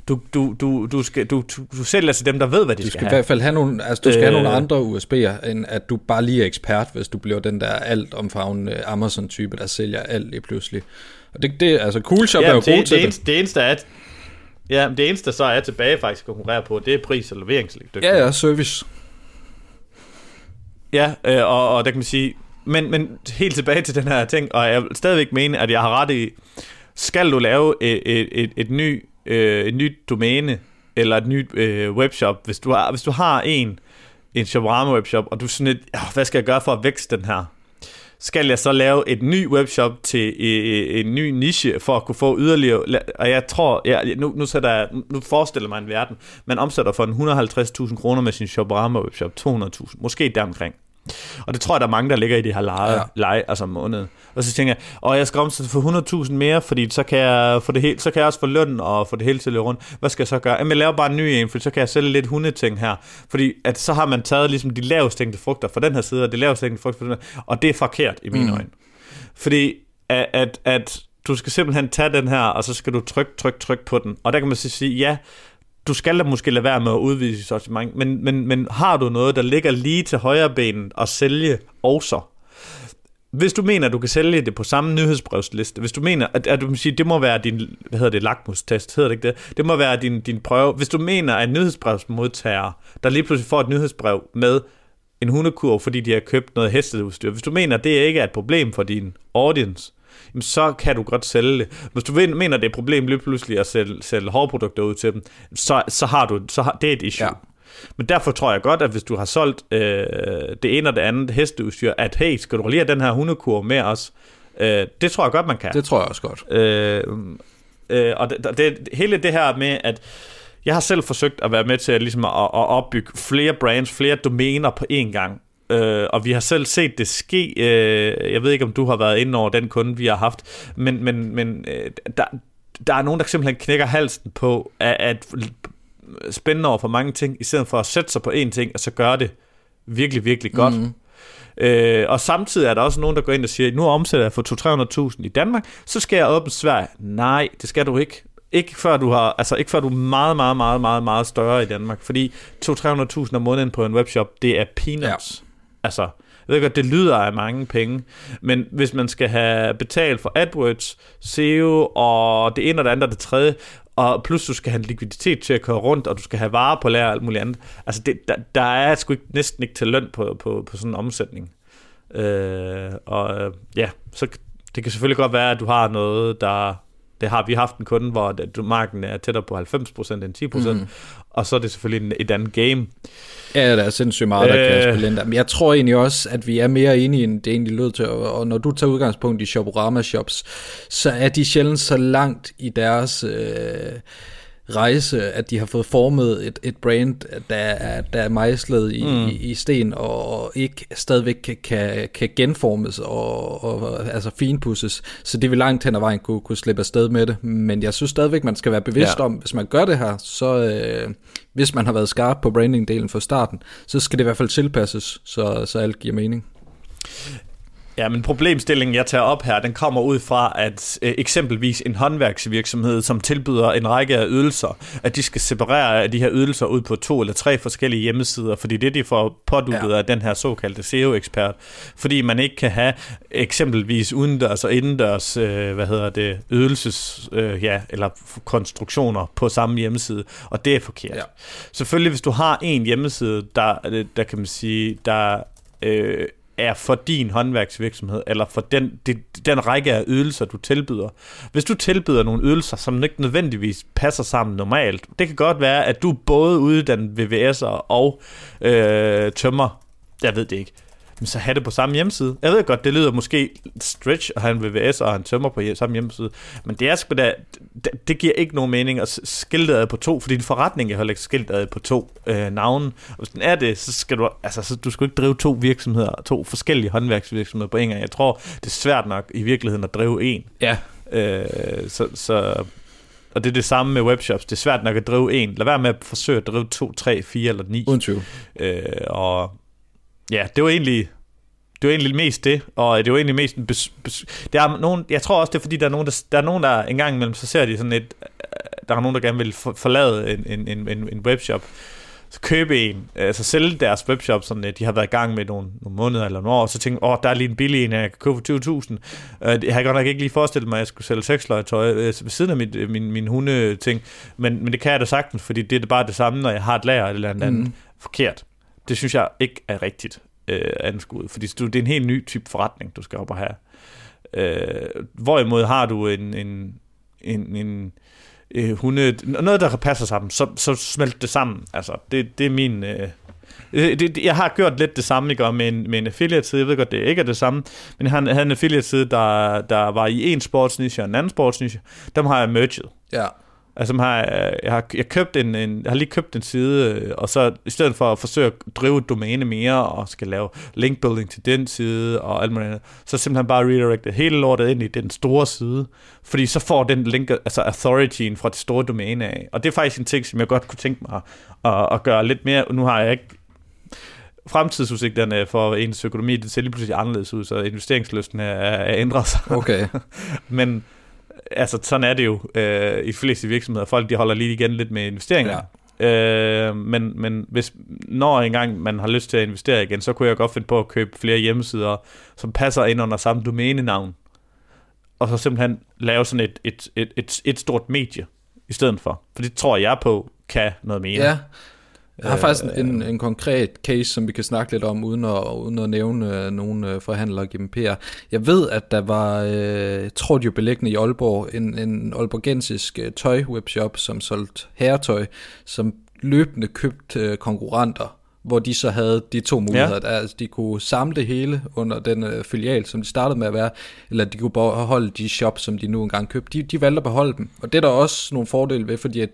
Du, du, du, du, skal, du, du, du sælger til dem, der ved, hvad de du skal, skal have. i hvert fald have nogle, altså, du skal øh, have nogle andre USB'er, end at du bare lige er ekspert, hvis du bliver den der alt omfavnende Amazon-type, der sælger alt lige pludselig. Og det, det altså Cool Shop ja, er jo det, god til det. Eneste, det eneste er, at Ja, det eneste, der så er tilbage faktisk at konkurrere på, det er pris og leveringsdygtighed. Ja, ja, service. Ja, øh, og, og der kan man sige, men, men helt tilbage til den her ting, og jeg vil stadigvæk mene, at jeg har ret i, skal du lave et, et, et, et, ny, øh, et nyt domæne, eller et nyt øh, webshop, hvis du har, hvis du har en, en Shoprama webshop, og du er sådan lidt, hvad skal jeg gøre for at vækste den her? Skal jeg så lave et ny webshop til øh, øh, en ny niche for at kunne få yderligere, og jeg tror, jeg, nu, nu, sætter jeg, nu forestiller mig en verden, man omsætter for en 150.000 kroner med sin Shoprama webshop, 200.000, måske deromkring. Og det tror jeg, der er mange, der ligger i det her leje, ja. leje altså måned. Og så tænker jeg, og jeg skal omsætte for 100.000 mere, fordi så kan, jeg få det helt, så kan jeg også få løn og få det hele til at løbe rundt. Hvad skal jeg så gøre? Jamen, jeg laver bare en ny en, for så kan jeg sælge lidt hundeting her. Fordi at så har man taget ligesom de lavest frugter fra den her side, og de lavest frugter fra den her, og det er forkert i mine mm. øjne. Fordi at, at, at du skal simpelthen tage den her, og så skal du trykke, trykke, trykke på den. Og der kan man så sige, ja, du skal da måske lade være med at udvise sortiment, men, men, men har du noget, der ligger lige til højre benet og sælge også? Hvis du mener, at du kan sælge det på samme nyhedsbrevsliste, hvis du mener, at, at du kan sige, det må være din, hvad hedder det, lakmustest, hedder det ikke det? Det må være din, din prøve. Hvis du mener, at nyhedsbrevsmodtager, der lige pludselig får et nyhedsbrev med en hundekurv, fordi de har købt noget hesteudstyr, hvis du mener, at det ikke er et problem for din audience, jamen så kan du godt sælge det. Hvis du mener, det er et problem lige pludselig at sælge, sælge hårprodukter ud til dem, så, så har du, så har, det er et issue. Ja. Men derfor tror jeg godt, at hvis du har solgt øh, det ene og det andet hesteudstyr, at hey, skal du lige have den her hundekur med os? Øh, det tror jeg godt, man kan. Det tror jeg også godt. Øh, øh, og det, det, hele det her med, at jeg har selv forsøgt at være med til at, ligesom at, at opbygge flere brands, flere domæner på én gang. Øh, og vi har selv set det ske. Øh, jeg ved ikke, om du har været inde over den kunde, vi har haft, men, men, men øh, der, der er nogen, der simpelthen knækker halsen på at, at spænde over for mange ting, i stedet for at sætte sig på én ting, og så gøre det virkelig, virkelig godt. Mm. Øh, og samtidig er der også nogen, der går ind og siger, nu omsætter jeg for 200-300.000 i Danmark, så skal jeg åbne Sverige. Nej, det skal du ikke. Ikke før du har, altså ikke før du er meget, meget, meget, meget, meget større i Danmark, fordi 200-300.000 om måneden på en webshop, det er peanuts. Ja. Altså, jeg ved godt, det lyder af mange penge, men hvis man skal have betalt for AdWords, SEO og det ene og det andet og det tredje, og plus du skal have likviditet til at køre rundt, og du skal have varer på lager og alt muligt andet. Altså, det, der, der er sgu ikke, næsten ikke til løn på, på, på sådan en omsætning. Øh, og øh, ja, så det kan selvfølgelig godt være, at du har noget, der... Det har vi haft en kunde, hvor marken er tættere på 90% end 10%, mm og så er det selvfølgelig et andet game. Ja, der er sindssygt meget, der øh, kan spille ind der. Men jeg tror egentlig også, at vi er mere enige, end det egentlig lød til. Og når du tager udgangspunkt i Shoporama Shops, så er de sjældent så langt i deres... Øh, rejse, at de har fået formet et, et brand, der er, der er mejslet i, mm. i, i sten, og ikke stadigvæk kan, kan, kan genformes og, og altså finpusses. Så det vil langt hen ad vejen kunne, kunne slippe afsted med det. Men jeg synes stadigvæk, man skal være bevidst ja. om, hvis man gør det her, så øh, hvis man har været skarp på branding-delen fra starten, så skal det i hvert fald tilpasses, så, så alt giver mening. Ja, men problemstillingen, jeg tager op her, den kommer ud fra, at øh, eksempelvis en håndværksvirksomhed, som tilbyder en række af ydelser, at de skal separere de her ydelser ud på to eller tre forskellige hjemmesider, fordi det de får påduttet ja. af den her såkaldte SEO-ekspert, fordi man ikke kan have eksempelvis udendørs og indendørs, øh, hvad hedder det, ydelses, øh, ja, eller konstruktioner på samme hjemmeside, og det er forkert. Ja. Selvfølgelig, hvis du har en hjemmeside, der, der kan man sige, der øh, er for din håndværksvirksomhed, eller for den, det, den række af ydelser, du tilbyder. Hvis du tilbyder nogle ydelser, som ikke nødvendigvis passer sammen normalt, det kan godt være, at du både uddannet VVS'er og øh, tømmer, jeg ved det ikke, så have det på samme hjemmeside. Jeg ved godt, det lyder måske stretch at have en VVS og en tømmer på samme hjemmeside, men det er sgu da, det, det giver ikke nogen mening at skilte ad på to, fordi din forretning er heller ikke skilt ad på to øh, navne. Og hvis den er det, så skal du, altså, så, du skal ikke drive to virksomheder, to forskellige håndværksvirksomheder på en gang. Jeg tror, det er svært nok i virkeligheden at drive en. Ja. Øh, så, så og det er det samme med webshops. Det er svært nok at drive en. Lad være med at forsøge at drive to, tre, fire eller ni. Uden tvivl. Øh, og ja, det var egentlig det var egentlig mest det, og det var egentlig mest bes, bes, der er nogen, jeg tror også det er fordi der er nogen der, der er nogen der en gang imellem så ser de sådan et der er nogen der gerne vil forlade en, en, en, en webshop så købe en, altså sælge deres webshop, sådan at de har været i gang med nogle, nogle måneder eller nogle år, og så tænke, åh, der er lige en billig en, jeg kan købe for 20.000. Uh, jeg har godt nok ikke lige forestillet mig, at jeg skulle sælge sexlegetøj uh, ved siden af mit, min, min hundeting, men, men det kan jeg da sagtens, fordi det er bare det samme, når jeg har et lager eller andet mm. forkert. Det synes jeg ikke er rigtigt øh, anskuet, fordi det er en helt ny type forretning, du skal op og have. Øh, hvorimod har du en, en, en, en øh, hunde, noget, der passer sammen, så, så smelt det sammen. Altså, det, det er min... Øh, øh, det, det, jeg har gjort lidt det samme ikke, med en, med en affiliate-side. Jeg ved godt, det ikke er det samme. Men jeg havde en affiliate-side, der, der var i en sportsniche og en anden sportsniche. Dem har jeg merged. Ja. Altså, har, jeg, har, jeg, købt en, en, jeg har lige købt en side, øh, og så i stedet for at forsøge at drive et domæne mere, og skal lave link building til den side, og alt muligt andet, så simpelthen bare redirecte hele lortet ind i den store side, fordi så får den link, altså authorityen fra det store domæne af. Og det er faktisk en ting, som jeg godt kunne tænke mig at, at, at gøre lidt mere. Nu har jeg ikke fremtidsudsigterne for ens økonomi, det ser lige pludselig anderledes ud, så investeringslysten er, er ændret sig. Okay. (laughs) Men altså, sådan er det jo øh, i fleste virksomheder. Folk de holder lige igen lidt med investeringer. Ja. Øh, men, men hvis, når engang man har lyst til at investere igen, så kunne jeg godt finde på at købe flere hjemmesider, som passer ind under samme domænenavn. Og så simpelthen lave sådan et, et, et, et, et stort medie i stedet for. For det tror jeg på kan noget mere. Ja, jeg har faktisk en, en konkret case, som vi kan snakke lidt om, uden at, uden at nævne øh, nogle øh, forhandlere og GMP'er. Jeg ved, at der var, øh, jeg tror de er beliggende i Aalborg, en, en aalborgensisk øh, tøj-webshop, som solgte herretøj, som løbende købte øh, konkurrenter hvor de så havde de to muligheder. Ja. Altså, de kunne samle det hele under den øh, filial, som de startede med at være, eller de kunne beholde de shops, som de nu engang købte. De, de valgte at beholde dem. Og det er der også nogle fordele ved, fordi at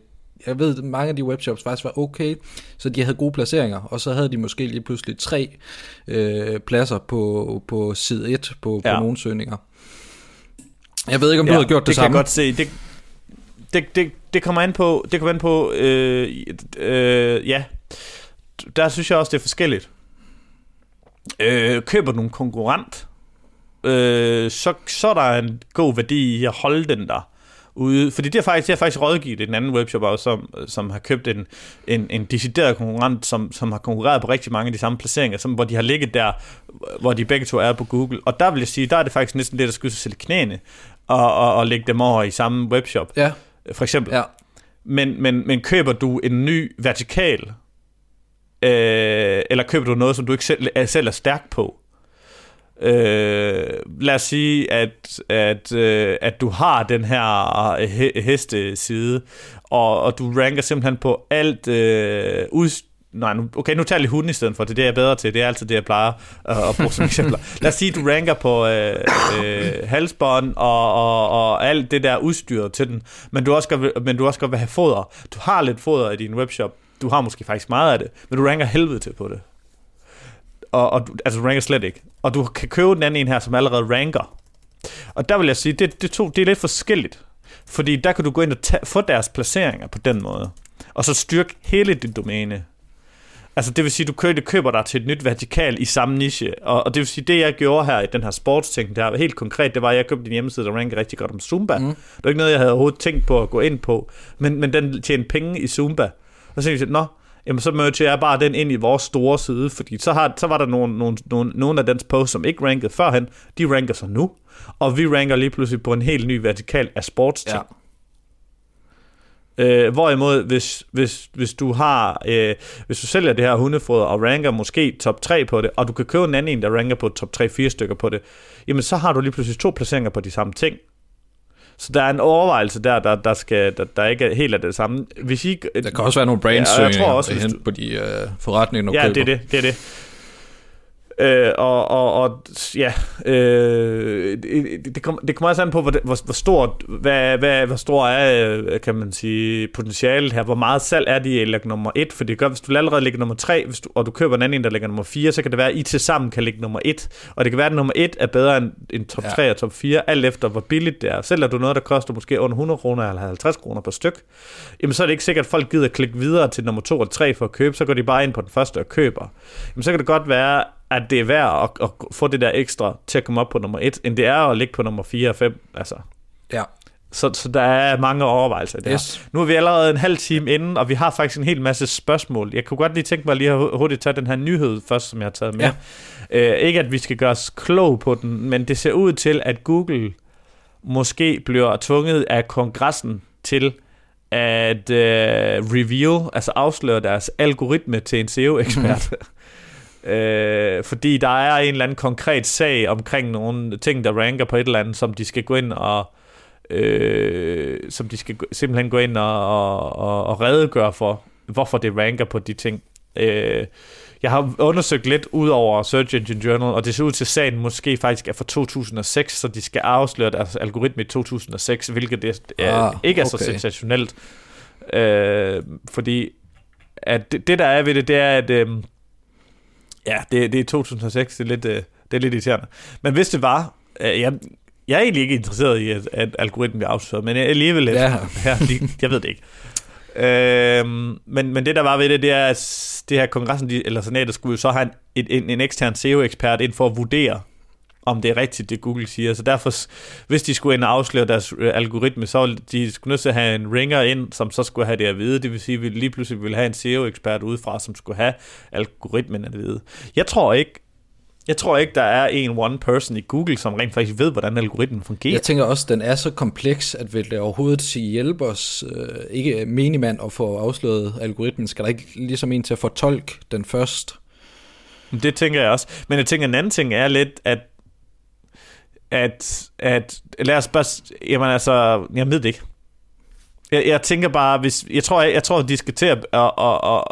jeg ved, at mange af de webshops faktisk var okay, så de havde gode placeringer, og så havde de måske lige pludselig tre øh, pladser på, på side 1 på, ja. på nogle søgninger. Jeg ved ikke, om du ja, har gjort det, det samme. Det kan jeg godt se. Det, det, det, det kommer an på, det kommer an på, øh, øh, ja, der synes jeg også, det er forskelligt. Øh, køber du en konkurrent, øh, så, så er der en god værdi i at holde den der ude, fordi det er faktisk, det er faktisk rådgivet en anden webshop også, som, som har købt en, en, en decideret konkurrent, som, som har konkurreret på rigtig mange af de samme placeringer, som, hvor de har ligget der, hvor de begge to er på Google. Og der vil jeg sige, der er det faktisk næsten det, der skulle sig knæene, og, og, og lægge dem over i samme webshop. Ja. For eksempel. Ja. Men, men, men køber du en ny vertikal, øh, eller køber du noget, som du ikke selv, selv er stærk på, Øh, lad os sige, at, at, øh, at du har den her heste he- hesteside, og, og du ranker simpelthen på alt øh, udstyr, Nej, nu, okay, nu tager jeg lige hunden i stedet for, det er det, jeg er bedre til. Det er altid det, jeg plejer at, at bruge som (laughs) eksempler. Lad os sige, at du ranker på øh, øh, halsbånd og, og, og alt det der udstyr til den, men du, også skal, men du også skal have foder. Du har lidt foder i din webshop. Du har måske faktisk meget af det, men du ranker helvede til på det og, og altså ranker slet ikke. Og du kan købe den anden en her, som allerede ranker. Og der vil jeg sige, det, det, to, det er lidt forskelligt. Fordi der kan du gå ind og tage, få deres placeringer på den måde. Og så styrke hele dit domæne. Altså det vil sige, du køber, køber dig til et nyt vertikal i samme niche. Og, og det vil sige, det jeg gjorde her i den her sportsting, der helt konkret, det var, at jeg købte en hjemmeside, der ranker rigtig godt om Zumba. Mm. Det var ikke noget, jeg havde overhovedet tænkt på at gå ind på. Men, men den tjener penge i Zumba. Og så tænkte jeg, nå, jamen så merger jeg bare den ind i vores store side, fordi så, har, så var der nogle, nogle, nogle, nogle af dens posts, som ikke rankede førhen, de ranker så nu, og vi ranker lige pludselig på en helt ny vertikal af sportsting. Ja. Øh, hvorimod, hvis, hvis, hvis du har, øh, hvis du sælger det her hundefoder og ranker måske top 3 på det, og du kan købe en anden en, der ranker på top 3-4 stykker på det, jamen så har du lige pludselig to placeringer på de samme ting. Så der er en overvejelse der, der, der, skal, der, der ikke er helt af det samme. Hvis I, der kan også være nogle brandsøgninger ja, også, du, på de uh, forretninger, du ja, køber. Ja, det er det. det, er det. Øh, og, og, og ja, øh, det, det, kommer, det kommer også an på, hvor, hvor, hvor stort, hvad, hvad, hvor stor er, øh, kan man sige, potentialet her. Hvor meget salg er de i lægge nummer 1? For det gør, hvis du allerede ligger nummer 3, hvis du, og du køber en anden, der ligger nummer 4, så kan det være, at I til sammen kan ligge nummer 1. Og det kan være, at nummer 1 er bedre end, end top 3 ja. og top 4, alt efter hvor billigt det er. Sælger du noget, der koster måske under 100 kroner eller 50 kroner per styk, jamen så er det ikke sikkert, at folk gider at klikke videre til nummer 2 og 3 for at købe, så går de bare ind på den første og køber. Jamen så kan det godt være, at det er værd at, at få det der ekstra til at komme op på nummer 1, end det er at ligge på nummer 4 og 5. Altså. Ja. Så, så der er mange overvejelser der. Yes. Nu er vi allerede en halv time inden, og vi har faktisk en hel masse spørgsmål. Jeg kunne godt lige tænke mig lige at hurtigt tage den her nyhed først, som jeg har taget med. Ja. Øh, ikke at vi skal gøre os klog på den, men det ser ud til, at Google måske bliver tvunget af kongressen til at uh, reveal, altså afsløre deres algoritme til en SEO-ekspert. (laughs) (laughs) Øh, fordi der er en eller anden konkret sag omkring nogle ting, der ranker på et eller andet, som de skal gå ind og øh, som de skal simpelthen gå ind og, og, og, og redegøre for, hvorfor det ranker på de ting. Øh, jeg har undersøgt lidt ud over Search Engine Journal, og det ser ud til, at sagen måske faktisk er fra 2006, så de skal afsløre deres algoritme i 2006, hvilket det er, ah, ikke er okay. så sensationelt. Øh, fordi at det, det, der er ved det, det er, at øh, ja, det, det er 2006, det er lidt, øh, det er lidt irriterende. Men hvis det var, øh, jeg, jeg er egentlig ikke interesseret i, at, at algoritmen bliver afsløret, men jeg er alligevel lidt, ja. jeg, jeg ved det ikke. Øhm, men, men det der var ved det, det er, at det her kongressen, de, eller senatet, skulle jo så have en, en, en ekstern SEO-ekspert ind for at vurdere, om det er rigtigt, det Google siger. Så derfor, hvis de skulle ind og afsløre deres øh, algoritme, så ville de skulle nødt til at have en ringer ind, som så skulle have det at vide. Det vil sige, at vi lige pludselig ville have en SEO-ekspert udefra, som skulle have algoritmen at vide. Jeg tror ikke, jeg tror ikke, der er en one person i Google, som rent faktisk ved, hvordan algoritmen fungerer. Jeg tænker også, at den er så kompleks, at vil det overhovedet sige hjælpe os, øh, ikke minimand at få afsløret algoritmen, skal der ikke ligesom en til at fortolke den først? Det tænker jeg også. Men jeg tænker, en anden ting er lidt, at at, at lad os bare, jamen altså, jeg ved det ikke. Jeg, jeg tænker bare, hvis, jeg tror, jeg, jeg tror, de skal til at, at, at, at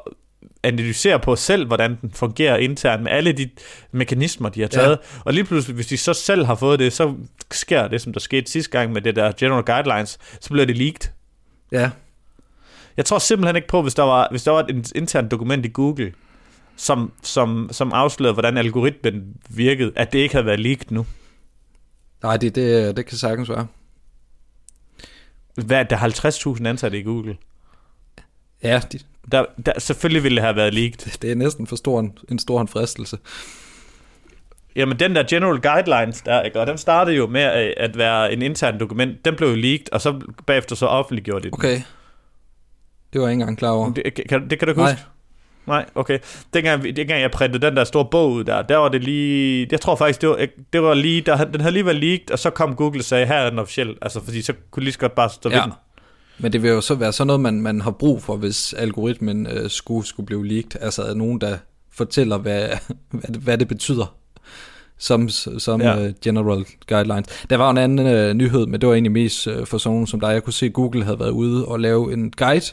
analysere på selv, hvordan den fungerer internt med alle de mekanismer, de har taget. Ja. Og lige pludselig, hvis de så selv har fået det, så sker det, som der skete sidste gang med det der general guidelines, så bliver det leaked. Ja. Jeg tror simpelthen ikke på, hvis der var, hvis der var et internt dokument i Google, som, som, som afslørede, hvordan algoritmen virkede, at det ikke havde været leaked nu. Nej, det, det, det kan sagtens være. Hvad, der er 50.000 ansatte i Google. Ja, de, der, der, selvfølgelig ville det have været leaked. Det er næsten for stor en, en stor en fristelse. Jamen, den der general guidelines, der, ikke? og den startede jo med at være en intern dokument, den blev jo leaked, og så bagefter så offentliggjorde det Okay. Det var jeg ikke engang klar over. Det, kan, det kan du ikke huske? Nej, okay. Dengang, dengang jeg printede den der store bog ud der, der var det lige... Jeg tror faktisk, det var, det var lige... Der, den havde lige været leaked, og så kom Google og sagde, her er den officiel. Altså, fordi så kunne lige så godt bare stå ja. ved den. Men det vil jo så være sådan noget, man, man har brug for, hvis algoritmen øh, skulle, skulle blive leaked. Altså nogen, der fortæller, hvad, hvad, det, hvad det betyder som, som ja. uh, general guidelines. Der var en anden uh, nyhed, men det var egentlig mest uh, for sådan som dig. Jeg kunne se, at Google havde været ude og lave en guide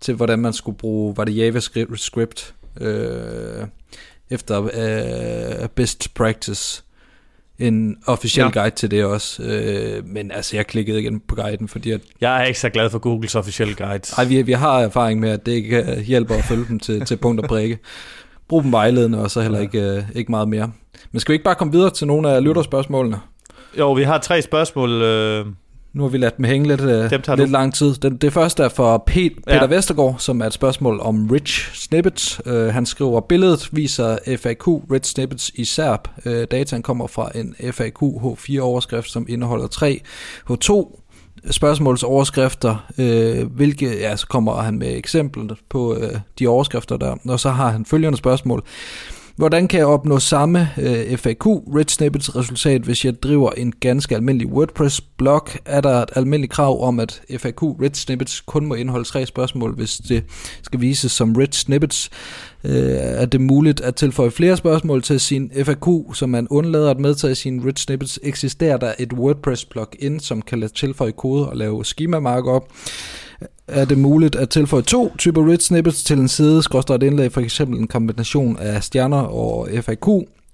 til, hvordan man skulle bruge, var det JavaScript, uh, efter uh, best practice en officiel ja. guide til det også. Øh, men altså, jeg klikkede igen på guiden, fordi at... Jeg er ikke så glad for Googles officielle guide. Nej, vi, vi har erfaring med, at det ikke hjælper at følge dem til, til punkt og prikke. Brug dem vejledende, og så heller ikke, øh, ikke meget mere. Men skal vi ikke bare komme videre til nogle af lytterspørgsmålene? Jo, vi har tre spørgsmål. Øh nu har vi ladt dem hænge lidt, øh, lidt lang tid. Den, det første er for Pet, Peter ja. Vestergaard, som er et spørgsmål om rich snippets. Uh, han skriver, billedet viser FAQ rich snippets i SERP. Uh, dataen kommer fra en FAQ H4-overskrift, som indeholder tre H2 spørgsmålsoverskrifter, øh, hvilke, ja, så kommer han med eksempler på øh, de overskrifter der, og så har han følgende spørgsmål. Hvordan kan jeg opnå samme øh, FAQ Rich Snippets resultat, hvis jeg driver en ganske almindelig WordPress-blog? Er der et almindeligt krav om, at FAQ Rich Snippets kun må indeholde tre spørgsmål, hvis det skal vises som Rich Snippets? Øh, er det muligt at tilføje flere spørgsmål til sin FAQ, som man undlader at medtage i sin Rich Snippets? Eksisterer der et WordPress-plugin, som kan lade tilføje kode og lave schema markup? Er det muligt at tilføje to typer rich snippets til en side, skråstrej et indlæg, for eksempel en kombination af stjerner og FAQ,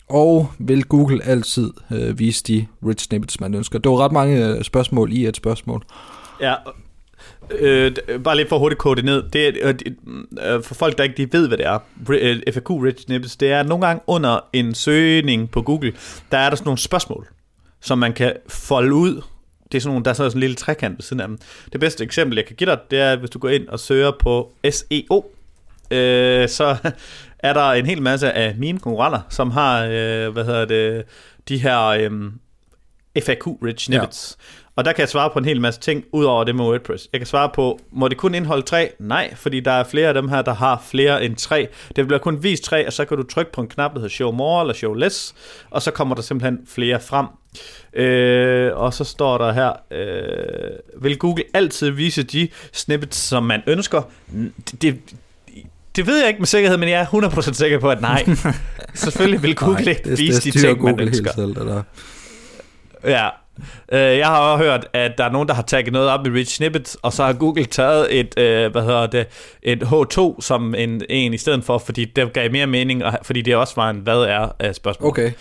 og vil Google altid øh, vise de rich snippets, man ønsker? Det var ret mange øh, spørgsmål i et spørgsmål. Ja, øh, øh bare lige for hurtigt kode det ned. Det er, øh, øh for folk, der ikke de ved, hvad det er, FAQ rich snippets, det er nogle gange under en søgning på Google, der er der sådan nogle spørgsmål, som man kan folde ud det er sådan nogle, der er sådan en lille trekant ved siden af dem. Det bedste eksempel, jeg kan give dig, det er, hvis du går ind og søger på SEO, øh, så (laughs) er der en hel masse af mine konkurrenter, som har, øh, hvad hedder det, de her øh, FAQ-rich snippets. Ja. Og der kan jeg svare på en hel masse ting, ud over det med WordPress. Jeg kan svare på, må det kun indeholde tre? Nej, fordi der er flere af dem her, der har flere end tre. Det bliver kun vist tre, og så kan du trykke på en knap, der hedder Show More eller Show Less, og så kommer der simpelthen flere frem. Øh, og så står der her, øh, vil Google altid vise de snippets, som man ønsker? Det, det ved jeg ikke med sikkerhed, men jeg er 100% sikker på, at nej. (laughs) Selvfølgelig vil Google ikke vise de ting, Google man ønsker. Selv, eller? Ja, Øh, jeg har også hørt, at der er nogen, der har tagget noget op i Rich Snippets, og så har Google taget et, øh, hvad hedder det, et H2 som en, en i stedet for, fordi det gav mere mening, og, fordi det også var en hvad er uh, spørgsmål. Okay.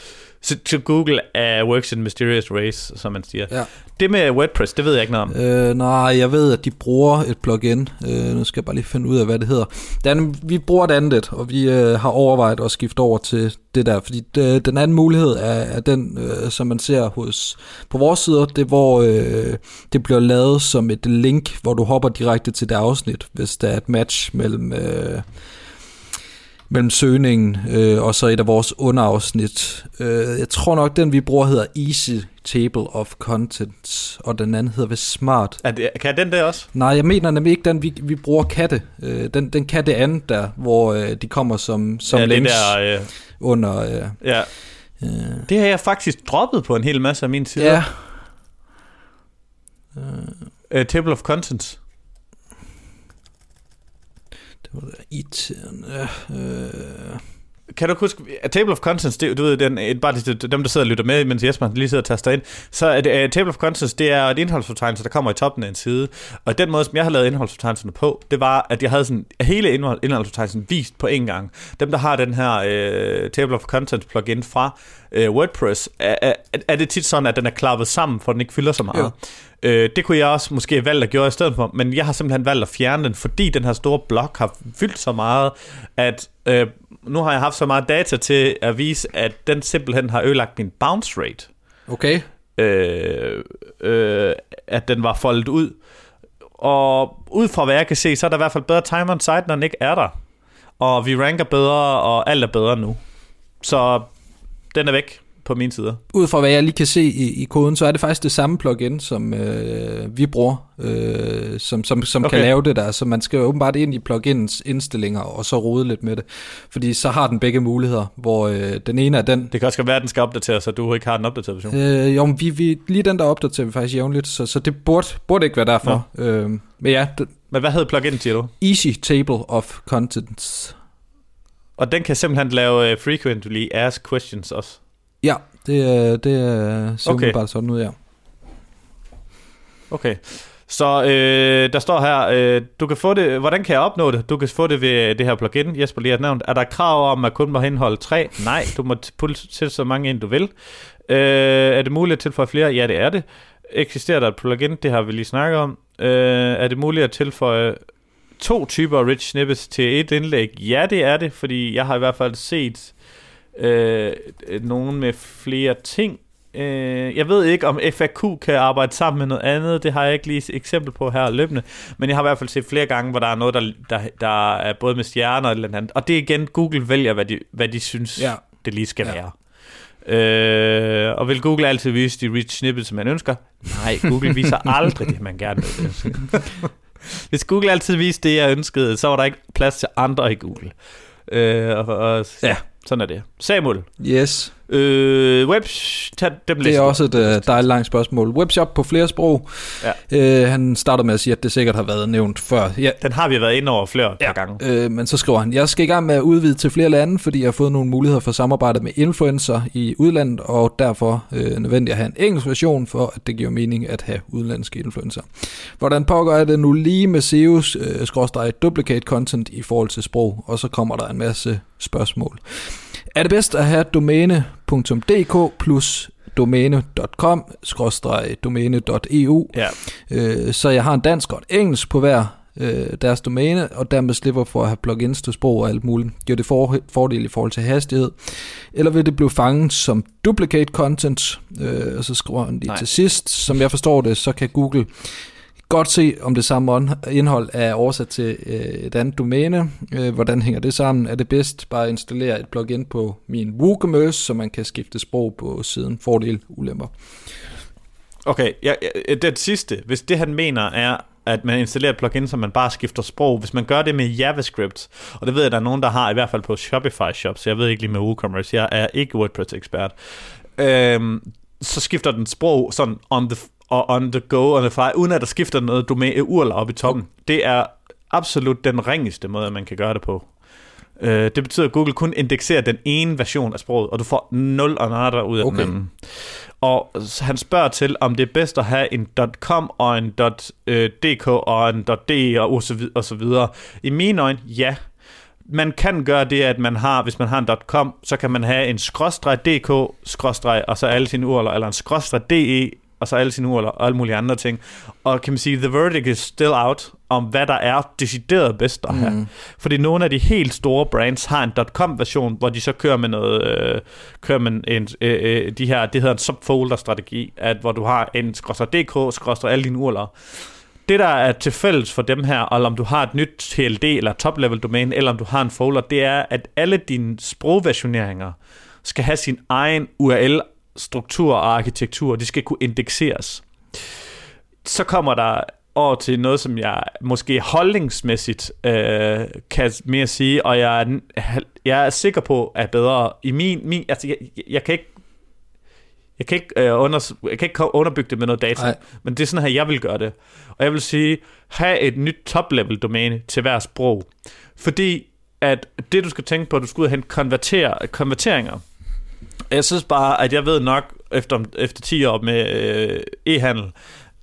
Så, så Google uh, works in mysterious ways, som man siger. Ja. Det med WordPress, det ved jeg ikke noget om. Øh, nej, jeg ved, at de bruger et plugin. Øh, nu skal jeg bare lige finde ud af, hvad det hedder. Den, vi bruger et andet, og vi øh, har overvejet at skifte over til det der. Fordi det, den anden mulighed er, er den, øh, som man ser hos på vores sider, det hvor øh, det bliver lavet som et link, hvor du hopper direkte til det afsnit, hvis der er et match mellem... Øh, mellem søgningen øh, og så et af vores underafsnit. Øh, jeg tror nok, den vi bruger hedder Easy Table of Contents, og den anden hedder vist Smart. Er det, kan den der også? Nej, jeg mener nemlig ikke den, vi, vi bruger katte. Øh, den, den kan det andet der, hvor øh, de kommer som, som ja, links det der, øh, under... Øh, ja. øh, Det har jeg faktisk droppet på en hel masse af mine sider. ja, Uh, table of Contents irriterende. Øh, kan du huske, at Table of Contents, det, du ved, den, et, bare til dem, der sidder og lytter med, mens Jesper lige sidder og taster ind, så er det, uh, Table of Contents, det er et indholdsfortegnelse, der kommer i toppen af en side. Og den måde, som jeg har lavet indholdsfortegnelserne på, det var, at jeg havde sådan hele indhold, indholdsfortegnelsen vist på en gang. Dem, der har den her uh, Table of Contents plugin fra uh, WordPress, er, er, er det tit sådan, at den er klappet sammen, for den ikke fylder så meget. Jo. Øh, det kunne jeg også måske have valgt at gøre i stedet for, men jeg har simpelthen valgt at fjerne den, fordi den her store blok har fyldt så meget, at øh, nu har jeg haft så meget data til at vise, at den simpelthen har ødelagt min bounce rate. okay. Øh, øh, at den var foldet ud. Og ud fra hvad jeg kan se, så er der i hvert fald bedre time on site, når den ikke er der. Og vi ranker bedre, og alt er bedre nu. Så den er væk på mine sider. Ud fra hvad jeg lige kan se i, i koden, så er det faktisk det samme plugin, som øh, vi bruger, øh, som, som, som okay. Kan lave det der. Så man skal åbenbart ind i pluginens indstillinger, og så rode lidt med det. Fordi så har den begge muligheder, hvor øh, den ene er den, Det kan også være, at den skal opdateres, så du ikke har den opdateret version. Øh, jo, men vi, vi, lige den der opdaterer vi faktisk jævnligt, så, så det burde, burde ikke være derfor. Øh, men ja, det, Men hvad hed plugin, siger du? Easy Table of Contents. Og den kan simpelthen lave uh, frequently asked questions også. Ja, det, det er- ser Okay. bare sådan ud, ja. Okay. Så øh, der står her, øh, du kan få det, hvordan kan jeg opnå det? Du kan få det ved det her plugin, Jesper lige har nævnt. Er der krav om, at kun må indeholde tre? Nej, du må t- putte til så mange ind, du vil. Øh, er det muligt at tilføje flere? Ja, det er det. Eksisterer der et plugin? Det har vi lige snakket om. Øh, er det muligt at tilføje to typer rich snippets til et indlæg? Ja, det er det, fordi jeg har i hvert fald set øh, nogen med flere ting. Øh, jeg ved ikke, om FAQ kan arbejde sammen med noget andet. Det har jeg ikke lige et eksempel på her løbende. Men jeg har i hvert fald set flere gange, hvor der er noget, der, der, der er både med stjerner og et eller andet. Og det er igen, Google vælger, hvad de, hvad de synes, Ja. det lige skal Ja. være. Øh, og vil Google altid vise de rich snippets, som man ønsker? Nej, Google viser (laughs) aldrig det, man gerne vil ønske. Hvis Google altid viste det, jeg ønskede, så var der ikke plads til andre i Google. Øh, og, og, ja, sådan er det. Samuel, Yes, øh, web, tag dem det er også et uh, dejligt langt spørgsmål. Webshop på flere sprog. Ja. Uh, han starter med at sige, at det sikkert har været nævnt før. Ja, Den har vi været inde over flere ja. Gange. Øh, men så skriver han, jeg skal i gang med at udvide til flere lande, fordi jeg har fået nogle muligheder for samarbejde med influencer i udlandet, og derfor øh, nødvendigt at have en engelsk version, for at det giver mening at have udenlandske influencer. Hvordan pågår det nu lige med SEO's øh, duplicate content i forhold til sprog? Og så kommer der en masse spørgsmål. Er det bedst at have domæne.dk plus domæne.com domæne.eu Ja. øh, så jeg har en dansk og et engelsk på hver øh, deres domæne, og dermed slipper for at have plugins til sprog og alt muligt. Giver det for, fordel i forhold til hastighed? Eller vil det blive fanget som duplicate content? Øh, og så skriver han lige Nej. til sidst, som jeg forstår det, så kan Google godt se, om det samme indhold er oversat til øh, et andet domæne. Øh, hvordan hænger det sammen? Er det bedst bare at installere et plugin på min WooCommerce, så man kan skifte sprog på siden? Fordel, ulemper. Okay, ja, ja, det sidste, hvis det han mener er, at man installerer et plugin, så man bare skifter sprog. Hvis man gør det med JavaScript, og det ved jeg, der er nogen, der har, i hvert fald på Shopify Shop, så jeg ved ikke lige med WooCommerce, jeg er ikke WordPress-ekspert, øhm, så skifter den sprog sådan on the, og on the go, on the fly, uden at der skifter noget domæne url op i toppen. Det er absolut den ringeste måde, man kan gøre det på. Øh, det betyder, at Google kun indekserer den ene version af sproget, og du får 0 og nada ud af okay. den anden. Og han spørger til, om det er bedst at have en .com og en .dk og en .de og så videre. I mine øjne, ja. Man kan gøre det, at man har, hvis man har en .com, så kan man have en skråstreg .dk, skråstreg, og så alle sine urler, eller en skråstreg .de, og så alle sine urler og alle mulige andre ting. Og kan man sige, the verdict is still out om, hvad der er decideret bedst at have. Mm. Fordi nogle af de helt store brands har en .com-version, hvor de så kører med noget, øh, kører med en, øh, øh, de her, det hedder en subfolder-strategi, at hvor du har en DK, skråster alle dine urler. Det, der er til fælles for dem her, eller om du har et nyt TLD eller top-level domæne, eller om du har en folder, det er, at alle dine sprogversioneringer skal have sin egen URL struktur og arkitektur, de skal kunne indekseres. Så kommer der over til noget, som jeg måske holdningsmæssigt øh, kan mere sige, og jeg er, jeg er sikker på er bedre. I min, min altså jeg, jeg kan ikke jeg kan ikke, øh, under, jeg kan ikke underbygge det med noget data, Nej. men det er sådan her, jeg vil gøre det. Og jeg vil sige, have et nyt top-level domæne til hver sprog. Fordi at det, du skal tænke på, at du skal ud og hente konverter, konverteringer, jeg synes bare, at jeg ved nok efter, efter 10 år med øh, e-handel,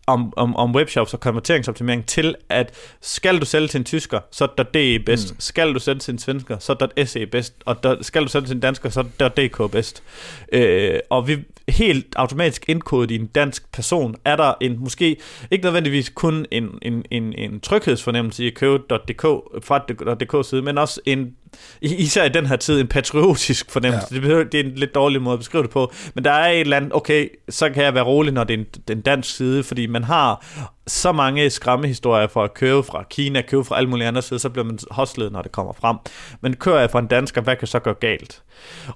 om, om, om webshops og konverteringsoptimering til, at skal du sælge til en tysker, så er DE bedst. Mm. Skal du sælge til en svensker, så er SE bedst. Og der, skal du sælge til en dansker, så er DK bedst. Øh, og vi helt automatisk indkodet i en dansk person, er der en måske ikke nødvendigvis kun en, en, en, en tryghedsfornemmelse i at købe .dk fra .dk side, men også en især i den her tid, en patriotisk fornemmelse. Ja. Det, det er en lidt dårlig måde at beskrive det på, men der er et eller andet, okay, så kan jeg være rolig, når det er en, den dansk side, fordi man har så mange skræmmehistorier for at købe fra Kina, købe fra alle mulige andre sider, så bliver man hostlet, når det kommer frem. Men kører jeg fra en dansker, hvad kan så gå galt?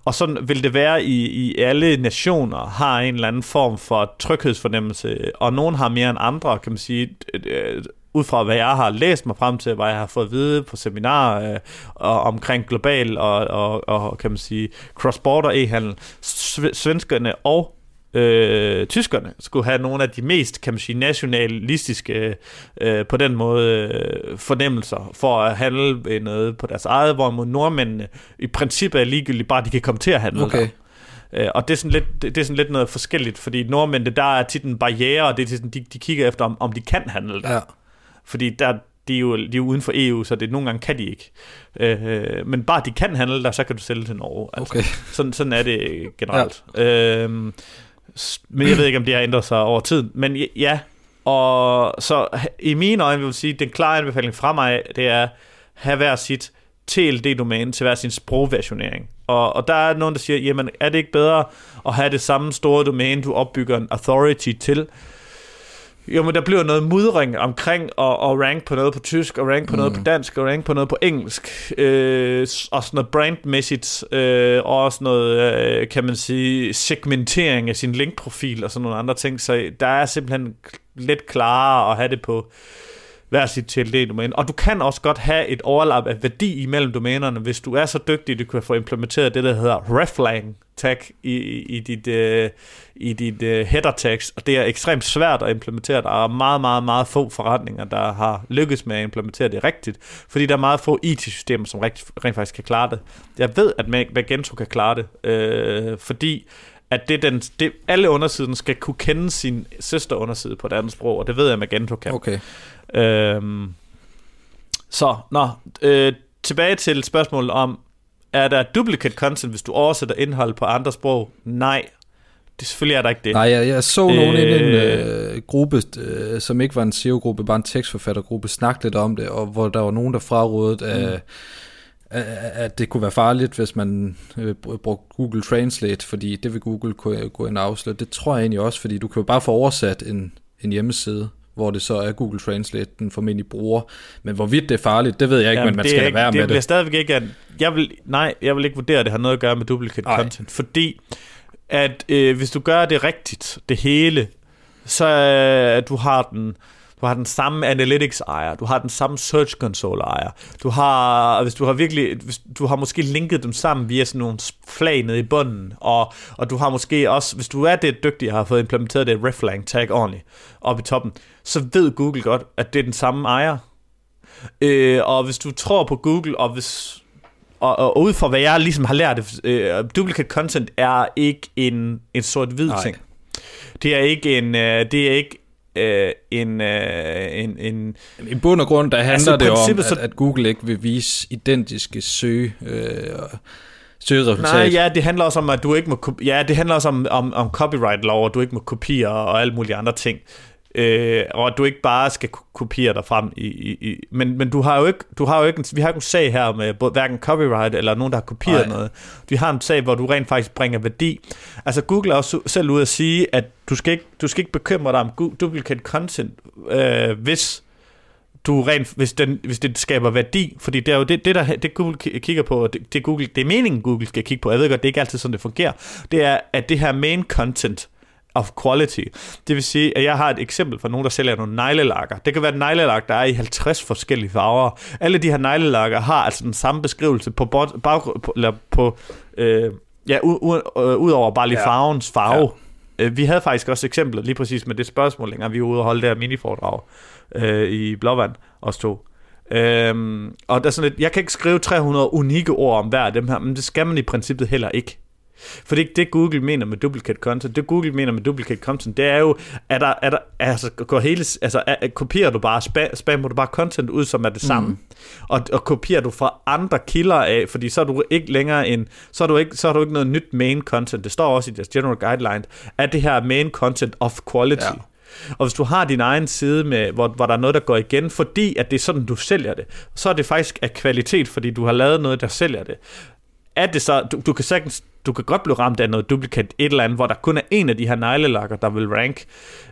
Og sådan vil det være i, i alle nationer, har en eller anden form for tryghedsfornemmelse, og nogen har mere end andre, kan man sige, ud fra hvad jeg har læst mig frem til, hvad jeg har fået at vide på seminarer øh, og, omkring global og, og, og kan man sige cross-border e-handel, svenskerne og øh, tyskerne skulle have nogle af de mest, kan man sige, nationalistiske øh, på den måde øh, fornemmelser for at handle noget på deres eget, hvorimod nordmændene i princippet er ligegyldigt, bare de kan komme til at handle okay. der. Øh, og det er, sådan lidt, det er sådan lidt noget forskelligt, fordi nordmændene, der er tit en barriere, og det er sådan, de, de kigger efter, om, om de kan handle der. Ja. Fordi der, de er, jo, de er jo uden for EU, så det nogle gange kan de ikke. Øh, men bare de kan handle der, så kan du sælge til Norge. Altså, okay. sådan, sådan er det generelt. Ja. Øh, men jeg ved ikke, om det har ændret sig over tid. Men ja, og så i mine øjne vil jeg sige, den klare anbefaling fra mig, det er, have hver sit TLD-domæne til hver sin sprogversionering. Og, og der er nogen, der siger, jamen er det ikke bedre at have det samme store domæne, du opbygger en authority til, jo, men der bliver noget mudring omkring at, at rank på noget på tysk, og rank på mm. noget på dansk, og rank på noget på engelsk. Øh, og sådan noget brandmæssigt, øh, og også noget, øh, kan man sige, segmentering af sin linkprofil og sådan nogle andre ting. Så der er simpelthen lidt klarere at have det på hver sit TLD-domæne. Og du kan også godt have et overlap af værdi imellem domænerne, hvis du er så dygtig, du kan få implementeret det, der hedder reflang tag i, i dit, øh, i dit øh, header tags, og det er ekstremt svært at implementere. Der er meget, meget, meget få forretninger, der har lykkes med at implementere det rigtigt, fordi der er meget få IT-systemer, som rent, rent faktisk kan klare det. Jeg ved, at Magento kan klare det, øh, fordi at det den, det, alle undersiden skal kunne kende sin søster underside på et andet sprog, og det ved jeg, Magento kan. Okay. Øhm, så, nå, øh, tilbage til spørgsmålet om, er der duplicate content, hvis du oversætter indhold på andre sprog? Nej, det selvfølgelig er der ikke det. Nej, jeg, jeg så nogen øh, i en øh, gruppe, øh, som ikke var en SEO-gruppe, bare en tekstforfattergruppe, snakke lidt om det, og hvor der var nogen, der frarådede, mm. At, det kunne være farligt, hvis man øh, brugte Google Translate, fordi det vil Google gå ind og afsløre. Det tror jeg egentlig også, fordi du kan jo bare få oversat en, en hjemmeside hvor det så er Google Translate, den formentlig bruger. Men hvorvidt det er farligt, det ved jeg ikke, Jamen, men man skal ikke, være det med det. Det bliver stadigvæk ikke, at jeg vil, nej, jeg vil ikke vurdere, at det har noget at gøre med duplicate Ej. content, fordi at øh, hvis du gør det rigtigt, det hele, så øh, du har den du har den samme analytics ejer, du har den samme search console ejer, du har, hvis du har virkelig, hvis du har måske linket dem sammen via sådan nogle flag nede i bunden, og, og du har måske også, hvis du er det dygtig og har fået implementeret det reflang tag ordentligt op i toppen, så ved Google godt, at det er den samme ejer. Øh, og hvis du tror på Google, og hvis og, og ud fra hvad jeg ligesom har lært, øh, duplicate content er ikke en, en sort-hvid ting. Det er ikke en, øh, det er ikke øh, en, øh, en, en... I bund og grund, der handler altså, det om, at, at Google ikke vil vise identiske søge... Øh, søgeresultat. Nej, ja, det handler også om, at du ikke må, ja, det handler også om, om, om copyright lov, og du ikke må kopiere og alle mulige andre ting. Øh, og at du ikke bare skal kopiere dig frem i, i, i men, men du har jo ikke, du har jo ikke, vi har ikke en sag her med både, hverken copyright eller nogen, der har kopieret Ej. noget. Vi har en sag, hvor du rent faktisk bringer værdi. Altså Google er også selv ude at sige, at du skal ikke, du skal ikke bekymre dig om duplicate content, øh, hvis du rent, hvis, den, hvis det skaber værdi, fordi det er jo det, det, der, det Google kigger på, det, det, Google, det er meningen, Google skal kigge på, jeg ved godt, det er ikke altid sådan, det fungerer, det er, at det her main content, of quality. Det vil sige, at jeg har et eksempel fra nogen, der sælger nogle neglelakker. Det kan være et neglelak, der er i 50 forskellige farver. Alle de her neglelakker har altså den samme beskrivelse på, bag, på, eller på øh, ja, ud over bare lige farvens farve. Ja. Øh, vi havde faktisk også eksempler lige præcis med det spørgsmål, længere vi var ude og holde der miniforedrag øh, i Blåvand, os to. Øhm, og der er sådan lidt, jeg kan ikke skrive 300 unikke ord om hver af dem her, men det skal man i princippet heller ikke. For det det, Google mener med duplicate content. Det, Google mener med duplicate content, det er jo, er der, er der, altså, går hele, altså, er, kopierer du bare, spam, spammer du bare content ud, som er det samme. Mm. Og, og kopierer du fra andre kilder af, fordi så er du ikke længere en, så er du ikke, så er du ikke noget nyt main content. Det står også i deres general guideline, at det her main content of quality. Ja. Og hvis du har din egen side, med, hvor, hvor der er noget, der går igen, fordi at det er sådan, du sælger det, så er det faktisk af kvalitet, fordi du har lavet noget, der sælger det. Er det så, du, du kan sagtens du kan godt blive ramt af noget duplikat et eller andet, hvor der kun er en af de her neglelakker, der vil rank.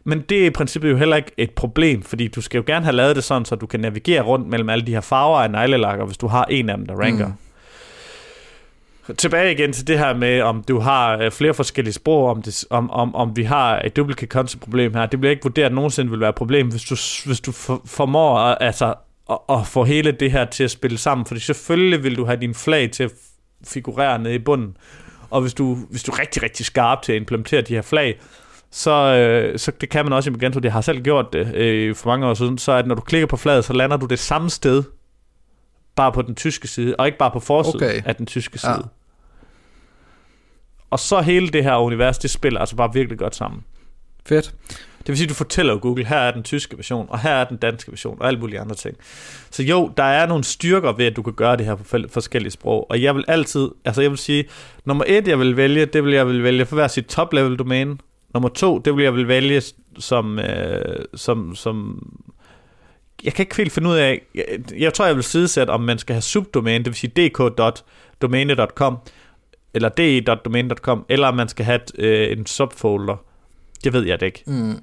Men det er i princippet jo heller ikke et problem, fordi du skal jo gerne have lavet det sådan, så du kan navigere rundt mellem alle de her farver af neglelakker, hvis du har en af dem, der ranker. Mm. Tilbage igen til det her med, om du har øh, flere forskellige sprog, om, det, om, om, om vi har et duplicate content problem her. Det bliver ikke vurderet, at nogensinde vil være et problem, hvis du, hvis du for, formår at, altså, at, at få hele det her til at spille sammen. Fordi selvfølgelig vil du have din flag til at figurere nede i bunden. Og hvis du, hvis du er rigtig, rigtig skarp til at implementere de her flag, så, øh, så det kan man også i Magento, det har selv gjort det øh, for mange år siden, så at når du klikker på flaget, så lander du det samme sted, bare på den tyske side, og ikke bare på forsiden okay. af den tyske side. Ja. Og så hele det her univers, det spiller altså bare virkelig godt sammen. Fedt. Det vil sige, at du fortæller Google, her er den tyske version, og her er den danske version, og alle mulige andre ting. Så jo, der er nogle styrker ved, at du kan gøre det her på forskellige sprog, og jeg vil altid, altså jeg vil sige, nummer et, jeg vil vælge, det vil jeg vil vælge for hver sit top-level domæne. Nummer to, det vil jeg vil vælge som, øh, som, som jeg kan ikke helt finde ud af, jeg, jeg tror, jeg vil sidesætte, om man skal have subdomæne, det vil sige dk.domæne.com, eller de.domæne.com, eller om man skal have et, øh, en subfolder. Det ved jeg det ikke. Mm.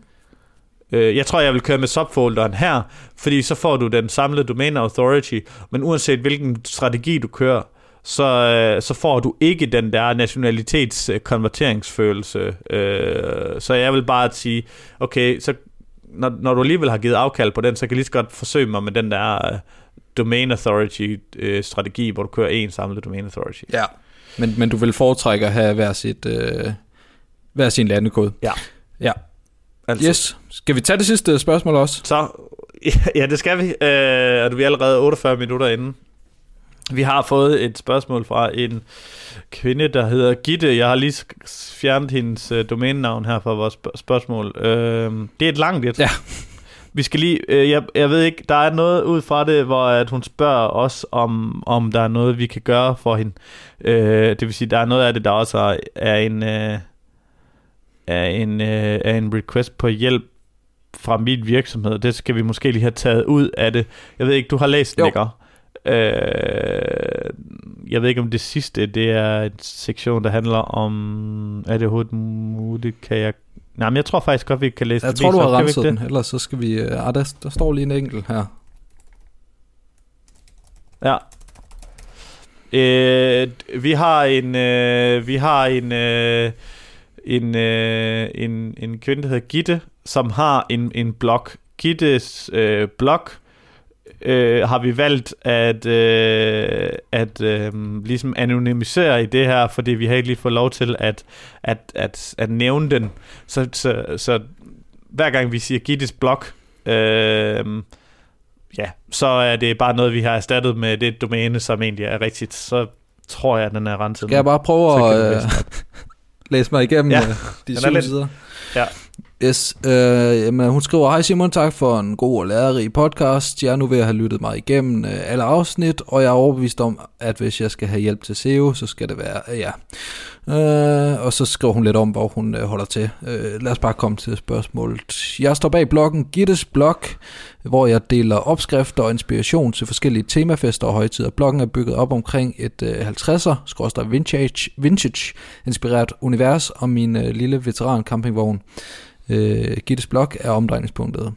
Øh, jeg tror, jeg vil køre med subfolderen her, fordi så får du den samlede domain authority, men uanset hvilken strategi du kører, så, øh, så får du ikke den der nationalitetskonverteringsfølelse. Øh, så jeg vil bare sige, okay, så når, når du alligevel har givet afkald på den, så kan jeg lige så godt forsøge mig med den der domain authority strategi, hvor du kører en samlet domain authority. Ja, men, men du vil foretrække at have hver, sit, øh, hver sin landekode. Ja. Ja, Altså. Yes. Skal vi tage det sidste spørgsmål også? Så, (laughs) ja, det skal vi. Øh, og du er allerede 48 minutter inde. Vi har fået et spørgsmål fra en kvinde, der hedder Gitte. Jeg har lige fjernet hendes uh, domænenavn her fra vores spørgsmål. Uh, det er et langt et. Ja. Vi skal lige, uh, jeg, jeg ved ikke, der er noget ud fra det, hvor at hun spørger os, om, om der er noget, vi kan gøre for hende. Uh, det vil sige, der er noget af det, der også er, er en... Uh, er en, øh, er en request på hjælp fra min virksomhed. Det skal vi måske lige have taget ud af det. Jeg ved ikke, du har læst den, ikke? Øh, jeg ved ikke, om det sidste, det er en sektion, der handler om, er det overhovedet muligt, kan jeg... Nej, men jeg tror faktisk godt, vi kan læse jeg det. Jeg tror, du har renset den, ellers så skal vi... Øh, ah, der, der står lige en enkelt her. Ja. Øh, vi har en... Øh, vi har en... Øh, en, øh, en, en kvinde, der hedder Gitte, som har en, en blog. Gittes øh, blog øh, har vi valgt at, øh, at øh, ligesom anonymisere i det her, fordi vi har ikke lige fået lov til at, at, at, at nævne den. Så, så, så hver gang vi siger Gittes blog, øh, ja, så er det bare noget, vi har erstattet med det domæne, som egentlig er rigtigt. Så tror jeg, at den er renset. Skal jeg bare prøve at læse mig igennem ja, øh, de syv sider? Ja. Yes, øh, jamen, hun skriver, Hej Simon, tak for en god og lærerig podcast. Jeg er nu ved at have lyttet mig igennem øh, alle afsnit, og jeg er overbevist om, at hvis jeg skal have hjælp til SEO, så skal det være, øh, ja. Øh, og så skriver hun lidt om, hvor hun øh, holder til. Øh, lad os bare komme til spørgsmålet. Jeg står bag bloggen Gittes Blog, hvor jeg deler opskrifter og inspiration til forskellige temafester og højtider. Bloggen er bygget op omkring et øh, 50'er, vintage, vintage inspireret univers og min øh, lille veteran campingvogn. Øh, Gittes blog er omdrejningspunktet,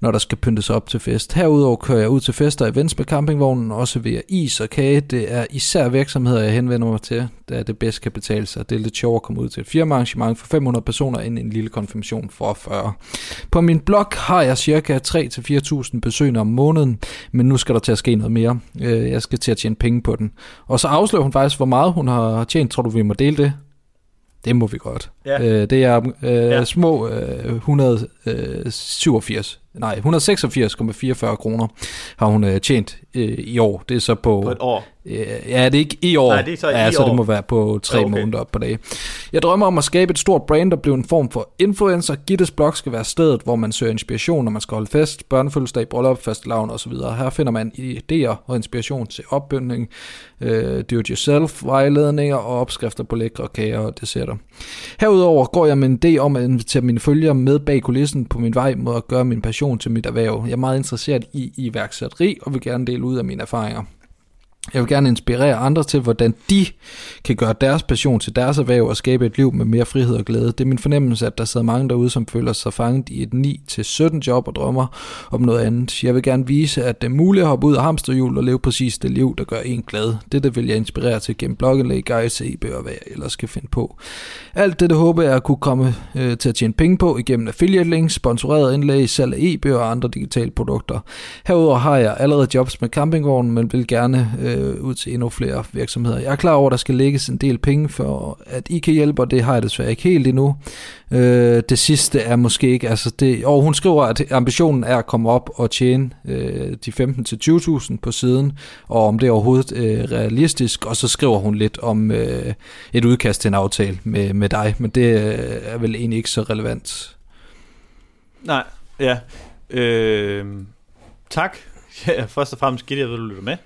når der skal pyntes op til fest. Herudover kører jeg ud til fester og events med campingvognen, også ved is og kage. Det er især virksomheder, jeg henvender mig til, da det bedst kan betale sig. Det er lidt sjovt at komme ud til et firmaarrangement for 500 personer end en lille konfirmation for 40. På min blog har jeg cirka 3-4.000 besøgende om måneden, men nu skal der til at ske noget mere. Øh, jeg skal til at tjene penge på den. Og så afslører hun faktisk, hvor meget hun har tjent. Tror du, vi må dele det? Det må vi godt. Ja. Øh, det er øh, ja. små øh, 187, nej 186,44 kroner har hun øh, tjent øh, i år. Det er så på... På et år? Øh, ja, det er ikke i år. Nej, det er så ja, i så år. det må være på tre okay. måneder op på dag. Jeg drømmer om at skabe et stort brand og blive en form for influencer. Gittes blog skal være stedet, hvor man søger inspiration, når man skal holde fest, børnefødselsdag, bryllup, fastelavn osv. Her finder man idéer og inspiration til opbygning, øh, do-it-yourself, vejledninger og opskrifter på lækre kager og desserter. Herudover går jeg med en idé om at invitere mine følgere med bag kulissen på min vej mod at gøre min passion til mit erhverv. Jeg er meget interesseret i iværksætteri og vil gerne dele ud af mine erfaringer. Jeg vil gerne inspirere andre til, hvordan de kan gøre deres passion til deres erhverv og skabe et liv med mere frihed og glæde. Det er min fornemmelse, at der sidder mange derude, som føler sig fanget i et 9-17 job og drømmer om noget andet. Jeg vil gerne vise, at det er muligt at hoppe ud af hamsterhjul og leve præcis det liv, der gør en glad. Dette vil jeg inspirere til gennem blogindlæg, guides, e-bøger og hvad jeg ellers skal finde på. Alt det håber jeg at kunne komme øh, til at tjene penge på igennem affiliate links, sponsoreret indlæg, salg af e-bøger og andre digitale produkter. Herudover har jeg allerede jobs med campingvognen, men vil gerne øh, øh, ud til endnu flere virksomheder. Jeg er klar over, at der skal lægges en del penge for, at I kan hjælpe, og det har jeg desværre ikke helt endnu. Øh, det sidste er måske ikke, altså det, og hun skriver, at ambitionen er at komme op og tjene øh, de 15-20.000 på siden, og om det er overhovedet øh, realistisk, og så skriver hun lidt om øh, et udkast til en aftale med, med dig, men det øh, er vel egentlig ikke så relevant. Nej, ja. Øh, tak. (laughs) Ja, først og fremmest gider jeg, at du lytter med.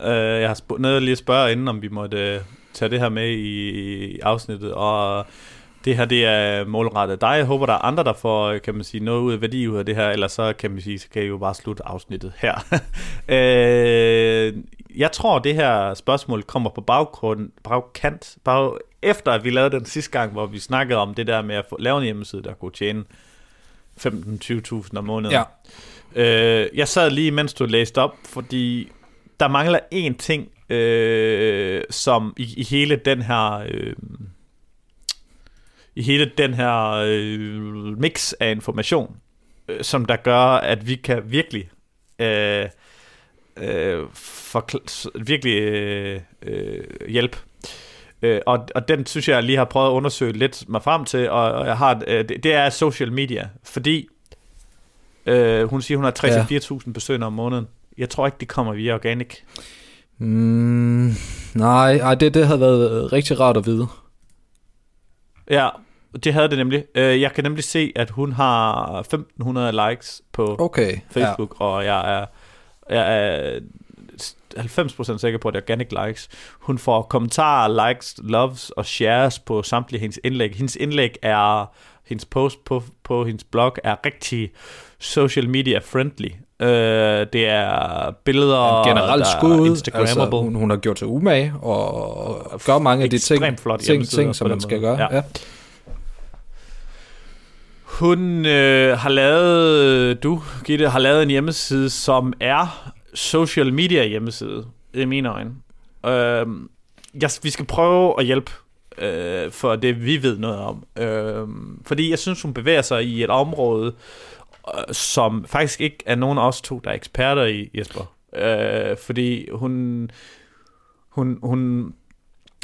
Uh, jeg har sp- noget lige at spørge inden, om vi måtte uh, tage det her med i, i afsnittet, og det her det er målrettet dig. Jeg håber, der er andre, der får kan man sige, noget ud af værdi ud af det her, eller så kan man sige, så kan I jo bare slutte afsnittet her. uh, (laughs) jeg tror, det her spørgsmål kommer på baggrund, bagkant, bag, efter at vi lavede den sidste gang, hvor vi snakkede om det der med at få, lave en hjemmeside, der kunne tjene 15-20.000 om måneden. Ja. Uh, jeg sad lige, mens du læste op, fordi der mangler én ting, øh, som i, i hele den her... Øh, i hele den her øh, mix af information, øh, som der gør, at vi kan virkelig øh, øh, virkelig øh, øh, hjælpe. Øh, og, og den synes jeg lige har prøvet at undersøge lidt mig frem til, og, og jeg har øh, det, det er social media, fordi øh, hun siger, hun har 3-4.000 ja. besøgende om måneden. Jeg tror ikke, det kommer via organic. Mm, nej, ej, det, det havde været rigtig rart at vide. Ja, det havde det nemlig. Øh, jeg kan nemlig se, at hun har 1500 likes på okay, Facebook, ja. og jeg er, jeg er 90% sikker på, at det er organic likes. Hun får kommentarer, likes, loves og shares på samtlige hendes indlæg. Hendes indlæg er, hendes post på, på hendes blog er rigtig social media friendly. Øh, det er billeder, en generelt skud, altså, hun, hun har gjort sig umage og gør mange af de ting, flot ting, ting som man skal gøre. Ja. Ja. Hun øh, har lavet, du Gitte, har lavet en hjemmeside, som er social media hjemmeside, i mine øjne. Øh, jeg, vi skal prøve at hjælpe øh, for det, vi ved noget om. Øh, fordi jeg synes, hun bevæger sig i et område, som faktisk ikke er nogen af os to, der er eksperter i, Jesper. Øh, fordi hun, hun, hun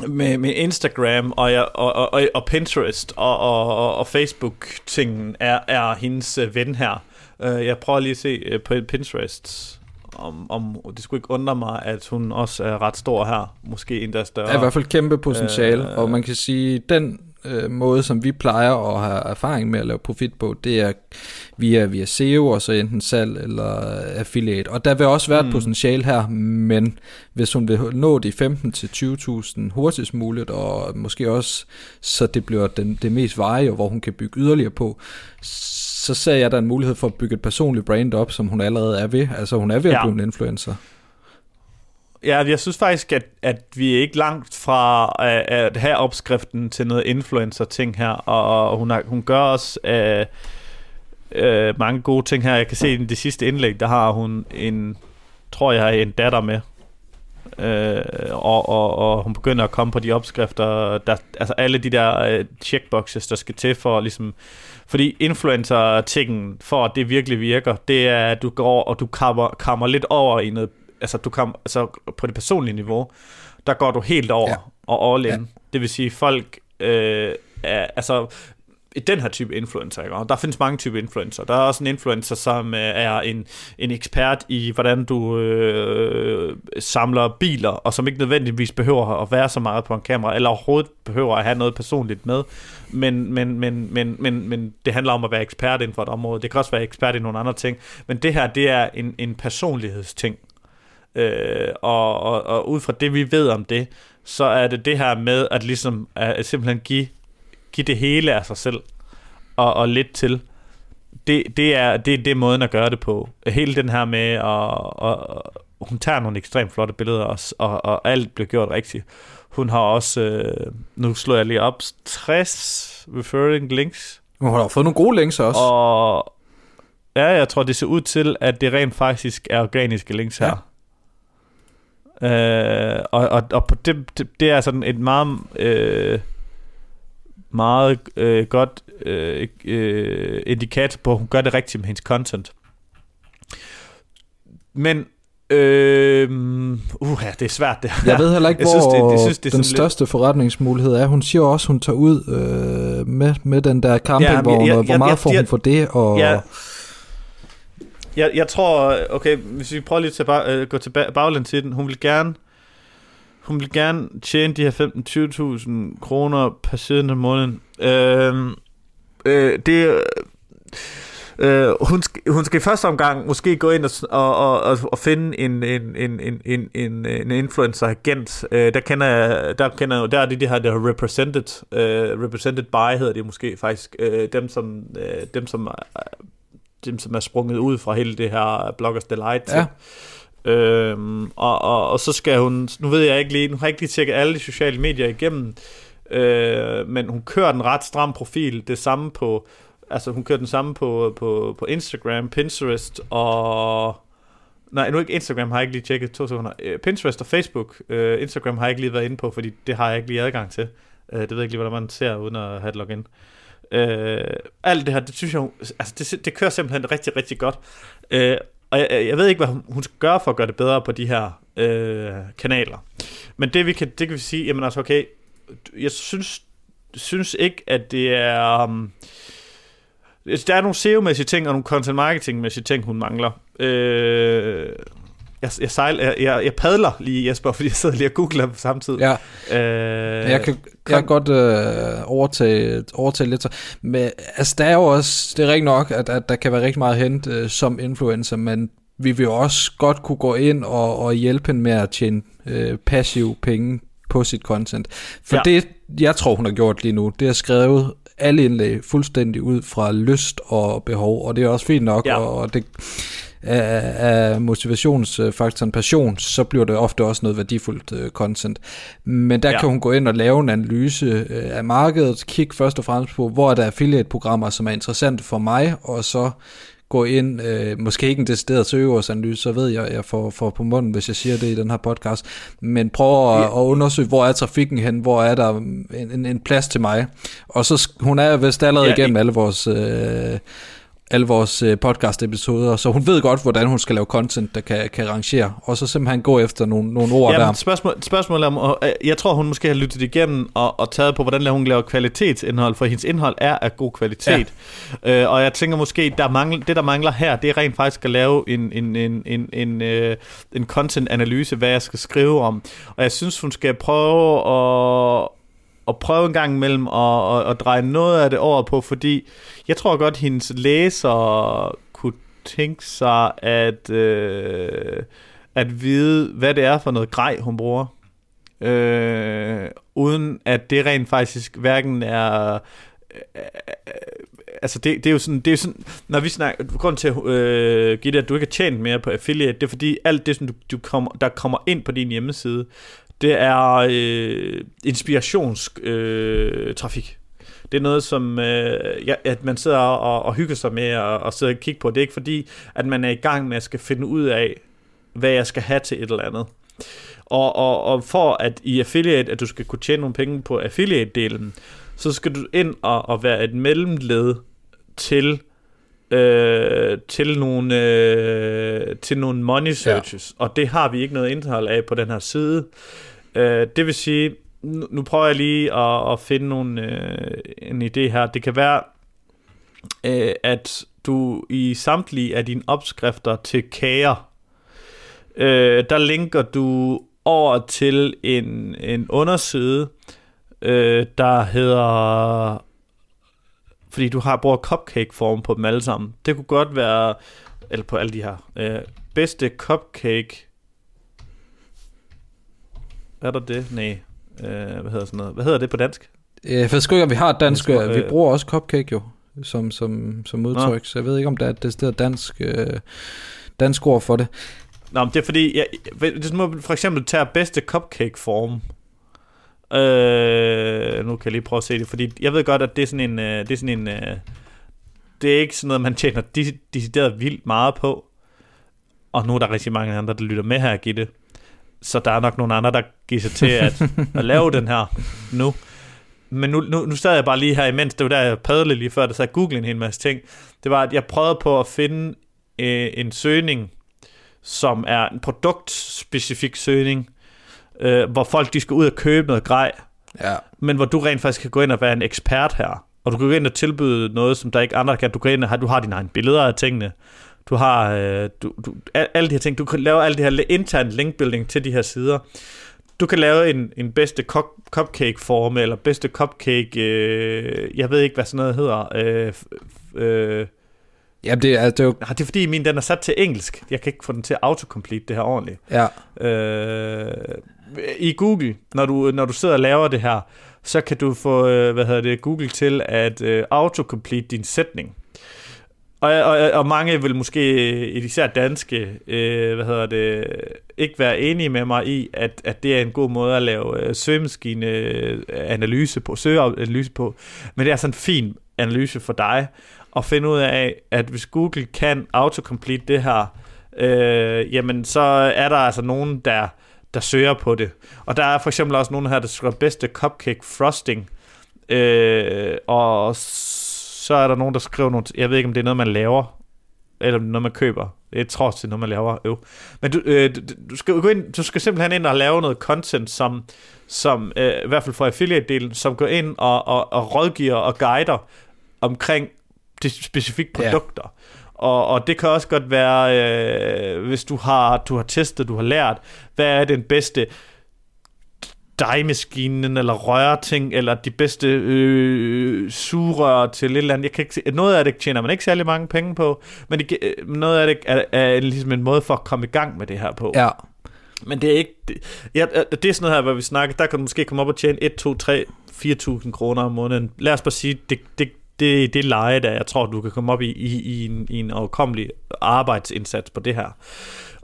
med, med Instagram og, og, og, og Pinterest og, og, og Facebook-tingen er, er hendes øh, ven her. Uh, jeg prøver lige at se uh, på Pinterest, om, om det skulle ikke undre mig, at hun også er ret stor her. Måske endda større. Er i hvert fald kæmpe potentiale, uh, og man kan sige, den øh, måde, som vi plejer at have erfaring med at lave profit på, det er via, via SEO, og så enten salg eller affiliate. Og der vil også være et mm. potentiale her, men hvis hun vil nå de 15-20.000 hurtigst muligt, og måske også, så det bliver den, det mest veje, hvor hun kan bygge yderligere på, så ser jeg der en mulighed for at bygge et personligt brand op, som hun allerede er ved. Altså hun er ved at ja. blive en influencer. Ja, jeg synes faktisk, at, at vi er ikke langt fra at, at have opskriften til noget influencer-ting her, og, og hun, har, hun gør også uh, uh, mange gode ting her. Jeg kan se i det sidste indlæg, der har hun en, tror jeg, en datter med, uh, og, og, og hun begynder at komme på de opskrifter, der, altså alle de der uh, checkboxes, der skal til for ligesom, fordi influencer-tingen, for at det virkelig virker, det er, at du går og du kammer, kammer lidt over i noget altså, du kan, altså på det personlige niveau, der går du helt over ja. og all in. Ja. Det vil sige, folk øh, er, altså, i den her type influencer, ikke? og der findes mange typer influencer. Der er også en influencer, som øh, er en, en ekspert i, hvordan du øh, samler biler, og som ikke nødvendigvis behøver at være så meget på en kamera, eller overhovedet behøver at have noget personligt med. Men, men, men, men, men, men det handler om at være ekspert inden for et område. Det kan også være ekspert i nogle andre ting. Men det her, det er en, en personlighedsting. Øh, og, og, og ud fra det, vi ved om det, så er det det her med at ligesom at simpelthen give, give det hele af sig selv og, og lidt til. Det, det, er, det er det måden at gøre det på. Hele den her med, at, at hun tager nogle ekstremt flotte billeder, og, og, og alt bliver gjort rigtigt. Hun har også, øh, nu slår jeg lige op, 60 referring links. Hun har fået nogle gode links også. Og ja, jeg tror, det ser ud til, at det rent faktisk er organiske links her. Øh, og, og, og på det, det, det er sådan et meget øh, meget øh, godt øh, øh, indikator på, at hun gør det rigtigt med hendes content. Men Øh, uh, ja, det er svært det Jeg ved heller ikke, jeg hvor synes, det, det, synes, det den største lidt... forretningsmulighed er. Hun siger også, hun tager ud øh, med, med den der campingvogn, ja, hvor meget jeg, får hun for det? Og... Ja, jeg, jeg tror, okay, hvis vi prøver lige at at øh, gå til baglæns til den, hun vil gerne hun vil gerne tjene de her 15-20.000 kroner per siden af måneden. Øh, øh, det Øh, hun, skal, hun skal i første omgang måske gå ind og, og, og, og finde en, en, en, en, en, en, en influencer-agent. Øh, der kender jeg, der kender der er det, de her, der represented, øh, represented by hedder det måske faktisk, øh, dem som, øh, dem som øh, dem, som er sprunget ud fra hele det her Bloggers Delight. Ja. Øhm, og, og, og så skal hun, nu ved jeg ikke lige, nu har jeg ikke lige tjekket alle de sociale medier igennem, øh, men hun kører den ret stram profil, det samme på, altså hun kører den samme på, på, på Instagram, Pinterest og, nej nu ikke Instagram har jeg ikke lige tjekket, to sekunder, øh, Pinterest og Facebook, øh, Instagram har jeg ikke lige været inde på, fordi det har jeg ikke lige adgang til, øh, det ved jeg ikke lige, hvordan man ser uden at have et login. Øh, Øh, alt det her, det synes jeg, altså det, det kører simpelthen rigtig, rigtig godt. Øh, og jeg, jeg ved ikke, hvad hun skal gøre for at gøre det bedre på de her øh, kanaler. Men det vi kan, det kan vi sige, jamen altså okay, jeg synes, synes ikke, at det er... Um, altså, der er nogle SEO-mæssige ting og nogle content marketing-mæssige ting, hun mangler. Øh, jeg, jeg, sejl, jeg, jeg, jeg padler lige, Jesper, (laughs) fordi jeg sidder lige og googler på samme tid. Ja. Øh, jeg, kan, jeg kan godt øh, overtage, overtage lidt. Så. Men altså, der er jo også, det er rigtigt nok, at, at der kan være rigtig meget hent øh, som influencer, men vi vil jo også godt kunne gå ind og, og hjælpe hende med at tjene øh, passiv penge på sit content. For ja. det, jeg tror, hun har gjort lige nu, det er skrevet alle indlæg fuldstændig ud fra lyst og behov, og det er også fint nok, ja. og det af, af motivationsfaktoren passion, så bliver det ofte også noget værdifuldt uh, content. Men der ja. kan hun gå ind og lave en analyse uh, af markedet, kigge først og fremmest på, hvor er der affiliate-programmer, som er interessante for mig, og så gå ind, øh, måske ikke en decideret søgeårsanalyse, så ved jeg, jeg får, får på munden, hvis jeg siger det i den her podcast, men prøv at, ja. at undersøge, hvor er trafikken hen, hvor er der en, en, en plads til mig. Og så, hun er vist allerede ja, igennem alle vores... Øh, alle vores øh, podcast-episoder, så hun ved godt, hvordan hun skal lave content, der kan, kan rangere, og så simpelthen gå efter nogle, nogle ord ja, der. Spørgsmål, spørgsmål om, og, øh, jeg tror, hun måske har lyttet igennem og, og taget på, hvordan hun laver kvalitetsindhold, for hendes indhold er af god kvalitet. Ja. Øh, og jeg tænker måske, der mangler, det der mangler her, det er rent faktisk at lave en, en, en, en, en, øh, en content-analyse, hvad jeg skal skrive om. Og jeg synes, hun skal prøve at at prøve en gang imellem at, at, at dreje noget af det over på, fordi jeg tror godt, hendes læser kunne tænke sig at, øh, at vide, hvad det er for noget grej, hun bruger. Øh, uden at det rent faktisk hverken er... Øh, altså det, det er jo sådan, det er sådan, når vi snakker, grund til øh, give at du ikke har tjent mere på affiliate, det er fordi alt det, som du, du kommer, der kommer ind på din hjemmeside, det er øh, inspirationstrafik. Øh, trafik. det er noget, som øh, ja, at man sidder og, og hygger sig med og, og sidder og kigger på. Det er ikke fordi, at man er i gang med at skal finde ud af, hvad jeg skal have til et eller andet. Og, og, og for at i affiliate, at du skal kunne tjene nogle penge på affiliate-delen, så skal du ind og, og være et mellemled til øh, til nogle øh, til nogle money searches, ja. og det har vi ikke noget indhold af på den her side. Øh, det vil sige, nu, nu prøver jeg lige at, at finde nogle, øh, en idé her. Det kan være, øh, at du i samtlige af dine opskrifter til kager, øh, der linker du over til en, en underside, øh, der hedder fordi du har brugt cupcake-form på dem alle sammen. Det kunne godt være, eller på alle de her, øh, bedste cupcake er der det? Nej. Øh, hvad hedder sådan noget? Hvad hedder det på dansk? Jeg ved ikke, om vi har dansk. Øh, vi bruger også cupcake jo, som, som, som udtryk. Nå. Så jeg ved ikke, om der er et sted dansk, øh, dansk ord for det. Nå, men det er fordi, jeg, hvis man for eksempel tager bedste cupcake-form, øh, nu kan jeg lige prøve at se det, fordi jeg ved godt, at det er sådan en, øh, det er sådan en, øh, det er ikke sådan noget, man tjener decideret vildt meget på, og nu er der rigtig mange andre, der lytter med her, Gitte så der er nok nogle andre, der giver sig til at, (laughs) at lave den her nu. Men nu, nu, nu sad jeg bare lige her imens, det var der, jeg padlede lige før, der sagde Google en hel masse ting. Det var, at jeg prøvede på at finde øh, en søgning, som er en produktspecifik søgning, øh, hvor folk de skal ud og købe noget grej, ja. men hvor du rent faktisk kan gå ind og være en ekspert her. Og du kan gå ind og tilbyde noget, som der ikke andre kan. Du kan ind og du har dine egne billeder af tingene. Du har øh, du, du, alle de her ting. Du kan lave alle det her intern linkbuilding til de her sider. Du kan lave en, en bedste cupcake-form, eller bedste cupcake, øh, jeg ved ikke, hvad sådan noget hedder. Øh, øh, Ja, det er, det er jo... Det er fordi, min den er sat til engelsk. Jeg kan ikke få den til at autocomplete det her ordentligt. Ja. Øh, I Google, når du, når du sidder og laver det her, så kan du få, øh, hvad hedder det, Google til at øh, autocomplete din sætning. Og, og, og mange vil måske, øh, især danske, øh, hvad hedder det, ikke være enige med mig i, at, at det er en god måde at lave øh, søgemaskine-analyse øh, på, søgeanalyse på. Men det er sådan en fin analyse for dig at finde ud af, at hvis Google kan autocomplete det her, øh, jamen så er der altså nogen, der, der søger på det. Og der er for eksempel også nogen her, der skriver bedste cupcake frosting. Øh, og så er der nogen, der skriver nogle... Jeg ved ikke, om det er noget, man laver, eller noget, man køber. Jeg tror også, det er noget, man laver. Jo. Men du, øh, du, skal gå ind, du skal simpelthen ind og lave noget content, som, som øh, i hvert fald for affiliate-delen, som går ind og, og, og rådgiver og guider omkring de specifikke produkter. Ja. Og, og det kan også godt være, øh, hvis du har, du har testet, du har lært, hvad er den bedste dejmaskinen, eller rørting, eller de bedste øh, sugerør til et eller andet. Jeg kan ikke se, noget af det tjener man ikke særlig mange penge på, men det, øh, noget af det er, er ligesom en måde for at komme i gang med det her på. Ja. Men det er ikke... Det, ja, det er sådan noget her, hvor vi snakker, der kan du måske komme op og tjene 1, 2, 3, 4.000 kroner om måneden. Lad os bare sige, det, det, det, det leje, der jeg tror, du kan komme op i, i, i, en, i en overkommelig arbejdsindsats på det her.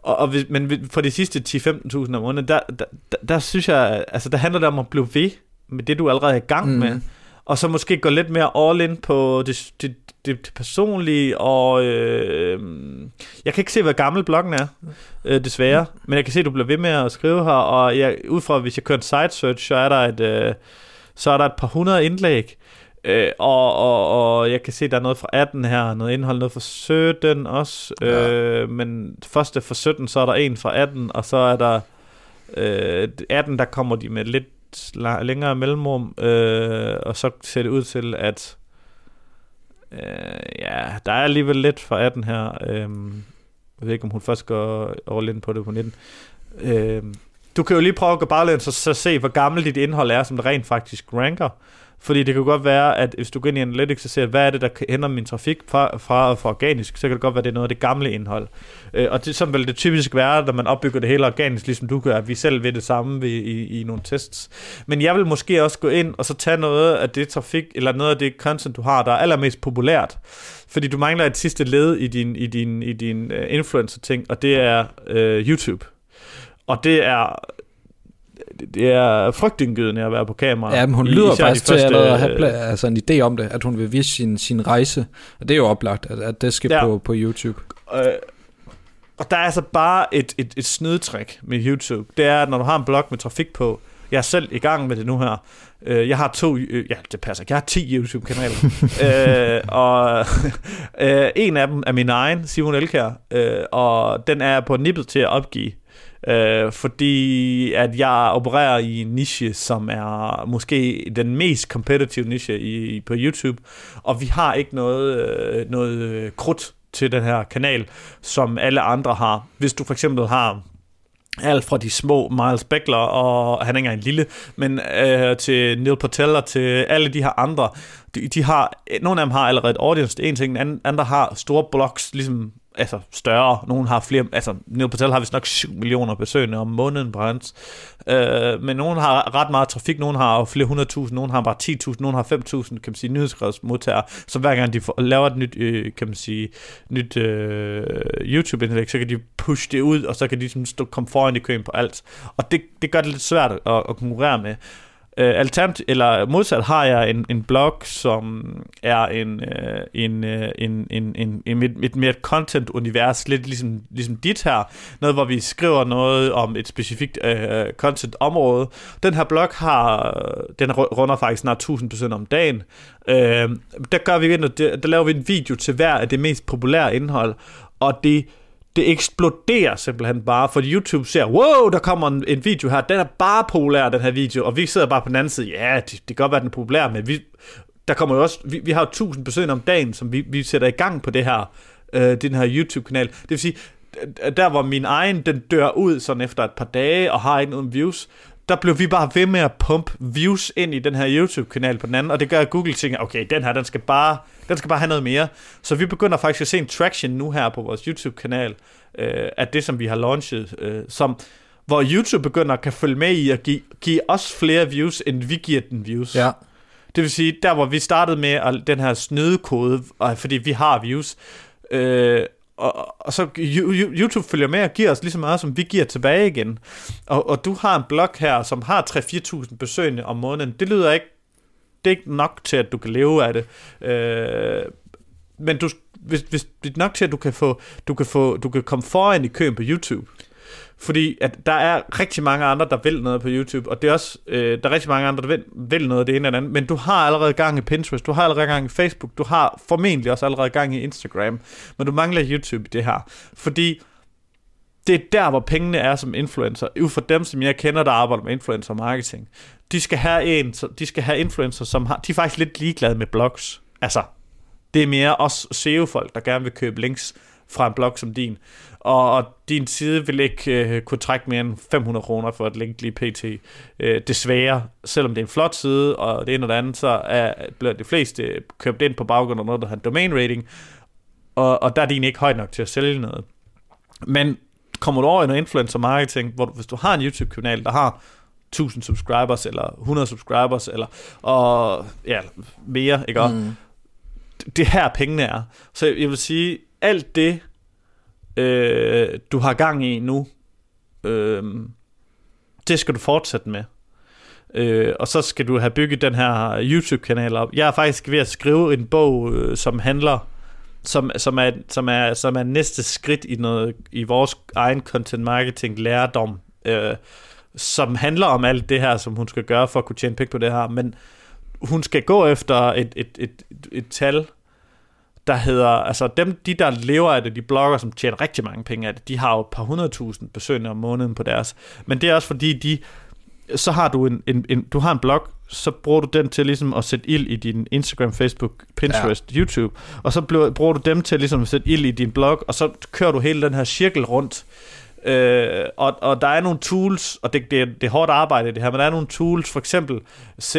Og, og hvis, men for de sidste 10-15.000 om måneden, der, der, der, der synes jeg, altså der handler det om at blive ved med det, du allerede er i gang mm. med. Og så måske gå lidt mere all in på det, det, det, det personlige, og øh, jeg kan ikke se, hvad gammel bloggen er, øh, desværre, men jeg kan se, at du bliver ved med at skrive her, og jeg, ud fra, hvis jeg kører en site search, så er der et, øh, så er der et par hundrede indlæg, Øh, og, og, og jeg kan se, der er noget fra 18 her, noget indhold, noget fra 17 også. Ja. Øh, men første fra 17, så er der en fra 18, og så er der øh, 18, der kommer de med lidt længere mellemrum, øh, og så ser det ud til, at øh, ja, der er alligevel lidt fra 18 her. Øh, jeg ved ikke, om hun først går all in på det på 19. Øh, du kan jo lige prøve at gå baglæns og så se, hvor gammelt dit indhold er, som det rent faktisk ranker. Fordi det kan godt være, at hvis du går ind i Analytics og ser, hvad er det, der ændrer min trafik fra, fra, fra organisk, så kan det godt være, at det er noget af det gamle indhold. Øh, og det som vil det typisk være, når man opbygger det hele organisk, ligesom du gør, at vi selv ved det samme ved, i, i nogle tests. Men jeg vil måske også gå ind og så tage noget af det trafik, eller noget af det content, du har, der er allermest populært. Fordi du mangler et sidste led i din, i din, i din uh, influencer-ting, og det er uh, YouTube. Og det er det er frygtindgydende at være på kamera. Ja, men hun lyder faktisk til at have altså en idé om det, at hun vil vise sin, sin rejse. Og det er jo oplagt, at, at det skal ja. på, på YouTube. Øh, og der er altså bare et, et, et snydtrik med YouTube. Det er, at når du har en blog med trafik på, jeg er selv i gang med det nu her. Øh, jeg har to, øh, ja, det passer Jeg har 10 YouTube-kanaler. (laughs) øh, og øh, en af dem er min egen, Simon Elkær, øh, og den er på nippet til at opgive. Øh, fordi at jeg opererer i en niche, som er måske den mest competitive niche i, på YouTube, og vi har ikke noget, øh, noget øh, krudt til den her kanal, som alle andre har. Hvis du for eksempel har alt fra de små Miles Beckler, og han er ikke en lille, men øh, til Neil Patel og til alle de her andre, de, de har, nogle af dem har allerede et audience, en ting, andre har store blogs, ligesom altså større. Nogen har flere, altså Neil Patel har vist nok 7 millioner besøgende om måneden på hans. Øh, men nogen har ret meget trafik, nogen har flere hundredtusind, nogen har bare 10.000, nogen har 5.000, kan man sige, nyhedsbrevsmodtagere. Så hver gang de får, laver et nyt, øh, kan man sige, nyt øh, YouTube-indlæg, så kan de push det ud, og så kan de sådan stå, komme foran i køen på alt. Og det, det gør det lidt svært at, at konkurrere med. Øh, alternativ, eller modsat har jeg en, en blog, som er en, øh, en, øh, en, en, en, en, et, et mere content-univers, lidt ligesom, ligesom dit her. Noget, hvor vi skriver noget om et specifikt øh, content-område. Den her blog har, den runder faktisk snart 1000% om dagen. Øh, der, gør vi, der, der laver vi en video til hver af det mest populære indhold, og det det eksploderer simpelthen bare, for YouTube ser, wow, der kommer en, en video her, den er bare populær, den her video, og vi sidder bare på den anden side, ja, det, det kan godt være, den er populær, men vi, der kommer jo også, vi, vi har jo tusind besøg om dagen, som vi, vi sætter i gang på det her, øh, den her YouTube-kanal. Det vil sige, der hvor min egen, den dør ud sådan efter et par dage, og har ikke nogen views, der blev vi bare ved med at pumpe views ind i den her YouTube-kanal på den anden, og det gør, at Google tænker, okay, den her, den skal bare, den skal bare have noget mere. Så vi begynder faktisk at se en traction nu her på vores YouTube-kanal, øh, af det, som vi har launchet, øh, som, hvor YouTube begynder at kan følge med i at give, give os flere views, end vi giver den views. Ja. Det vil sige, der hvor vi startede med at, den her snydekode, fordi vi har views, øh, og, og så YouTube følger med og giver os lige så meget, som vi giver tilbage igen. Og, og du har en blog her, som har 3-4.000 besøgende om måneden. Det lyder ikke, det er ikke nok til, at du kan leve af det. Øh, men du, hvis, hvis det er nok til, at du kan, få, du, kan få, du kan komme foran i køen på YouTube. Fordi at der er rigtig mange andre, der vil noget på YouTube, og det er også, øh, der er rigtig mange andre, der vil, vil noget af det ene eller andet, men du har allerede gang i Pinterest, du har allerede gang i Facebook, du har formentlig også allerede gang i Instagram, men du mangler YouTube i det her. Fordi det er der, hvor pengene er som influencer. Ud for dem, som jeg kender, der arbejder med influencer marketing. De skal have en, de skal have influencer, som har, de er faktisk lidt ligeglade med blogs. Altså, det er mere os SEO-folk, der gerne vil købe links fra en blog som din og, og din side vil ikke øh, kunne trække mere end 500 kroner for et link lige pt. Øh, desværre, selvom det er en flot side, og det ene og det andet, så er, bliver de fleste købt ind på baggrund af noget, der har en domain rating, og, og der er din ikke højt nok til at sælge noget. Men kommer du over i noget influencer marketing, hvor du, hvis du har en YouTube-kanal, der har 1000 subscribers, eller 100 subscribers, eller og, ja, mere, ikke? Mm. Det her pengene er. Så jeg vil sige, alt det, øh, du har gang i nu, øh, det skal du fortsætte med. Øh, og så skal du have bygget den her YouTube-kanal op. Jeg er faktisk ved at skrive en bog, øh, som handler som, som, er, som, er, som er næste skridt i, noget, i vores egen content marketing lærdom, øh, som handler om alt det her, som hun skal gøre for at kunne tjene penge på det her. Men hun skal gå efter et, et, et, et, et tal, der hedder, altså dem, de der lever af det, de blogger, som tjener rigtig mange penge af det, de har jo et par hundredtusind besøgende om måneden på deres. Men det er også fordi, de, så har du en, en, en, du har en blog, så bruger du den til ligesom at sætte ild i din Instagram, Facebook, Pinterest, ja. YouTube, og så bruger du dem til ligesom at sætte ild i din blog, og så kører du hele den her cirkel rundt, Øh, og, og der er nogle tools, og det, det, det er hårdt arbejde det her, men der er nogle tools, for eksempel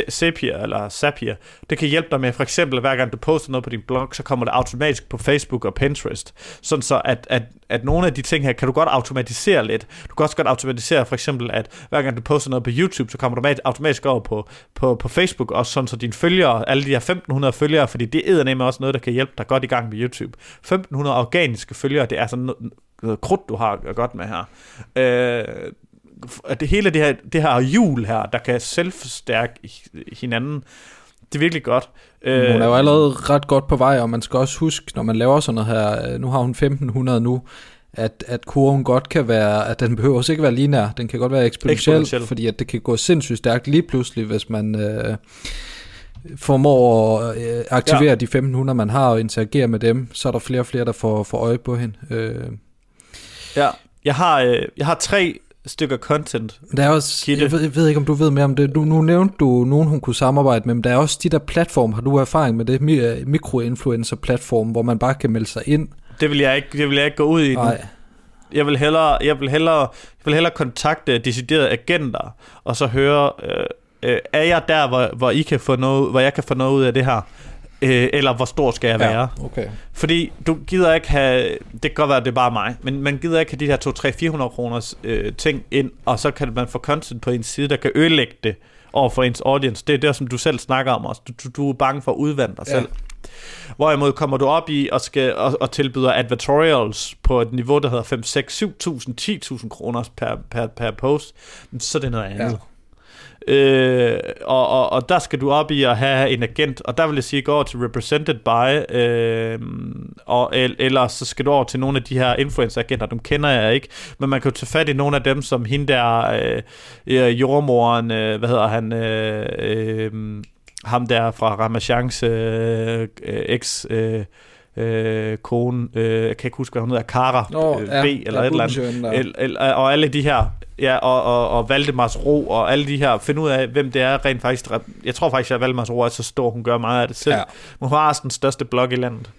Zapier eller Zapier, det kan hjælpe dig med, for eksempel hver gang du poster noget på din blog, så kommer det automatisk på Facebook og Pinterest, sådan så at, at, at nogle af de ting her, kan du godt automatisere lidt. Du kan også godt automatisere for eksempel, at hver gang du poster noget på YouTube, så kommer du automatisk over på, på, på Facebook, også sådan så dine følgere, alle de her 1500 følgere, fordi det er nemlig også noget, der kan hjælpe dig godt i gang med YouTube. 1500 organiske følgere, det er altså sådan krudt, du har godt med her. Øh, at det hele det her, det her hjul her, der kan selvforstærke hinanden, det er virkelig godt. Hun er jo allerede ret godt på vej, og man skal også huske, når man laver sådan noget her, nu har hun 1500 nu, at, at kurven godt kan være, at den (laughs) behøver også ikke være linær, den kan godt være eksponentiel, eksponentiel. fordi at det kan gå sindssygt stærkt lige pludselig, hvis man øh, formår at øh, aktivere ja. de 1500, man har, og interagere med dem, så er der flere og flere, der får, får øje på hende. Øh, Ja, jeg har, øh, jeg har tre stykker content. Der er også, jeg ved, jeg ved ikke, om du ved mere om det. Du, nu nævnte du nogen, hun kunne samarbejde med, men der er også de der platform. Har du erfaring med det? Mikroinfluencer-platform, hvor man bare kan melde sig ind? Det vil jeg ikke, det vil jeg ikke gå ud i. Nej. Jeg vil hellere, jeg vil hellere, jeg vil hellere kontakte deciderede agenter, og så høre, øh, øh, er jeg der, hvor, hvor, I kan få noget, hvor jeg kan få noget ud af det her? Øh, eller hvor stor skal jeg ja, være. Okay. Fordi du gider ikke have, det kan godt være, at det er bare mig, men man gider ikke have de her 2 3 400 kroners øh, ting ind, og så kan man få content på ens side, der kan ødelægge det over for ens audience. Det er det, som du selv snakker om også. Du, du, du er bange for at udvande dig ja. selv. Hvorimod kommer du op i og, skal, og, og tilbyder advertorials på et niveau, der hedder 5, 6, 7.000, 10.000 kroner per, per, per post, så er det noget andet. Ja. Øh, og, og, og der skal du op i at have en agent, og der vil jeg sige, gå over til represented by, øh, og, eller så skal du over til nogle af de her influencer-agenter, dem kender jeg ikke, men man kan jo tage fat i nogle af dem, som hende der, øh, jordmoren, øh, hvad hedder han, øh, øh, ham der fra Ramachans øh, øh eks... Øh, øh, kone, øh, jeg kan ikke huske, hvad hun hedder, Kara oh, øh, ja, B, eller ja, et eller andet, el, el, og alle de her, ja, og, og, og Valdemars Ro, og alle de her, finde ud af, hvem det er rent faktisk, jeg tror faktisk, at Valdemars Ro er så stor, hun gør meget af det selv. Ja. Hun har den største blog i landet,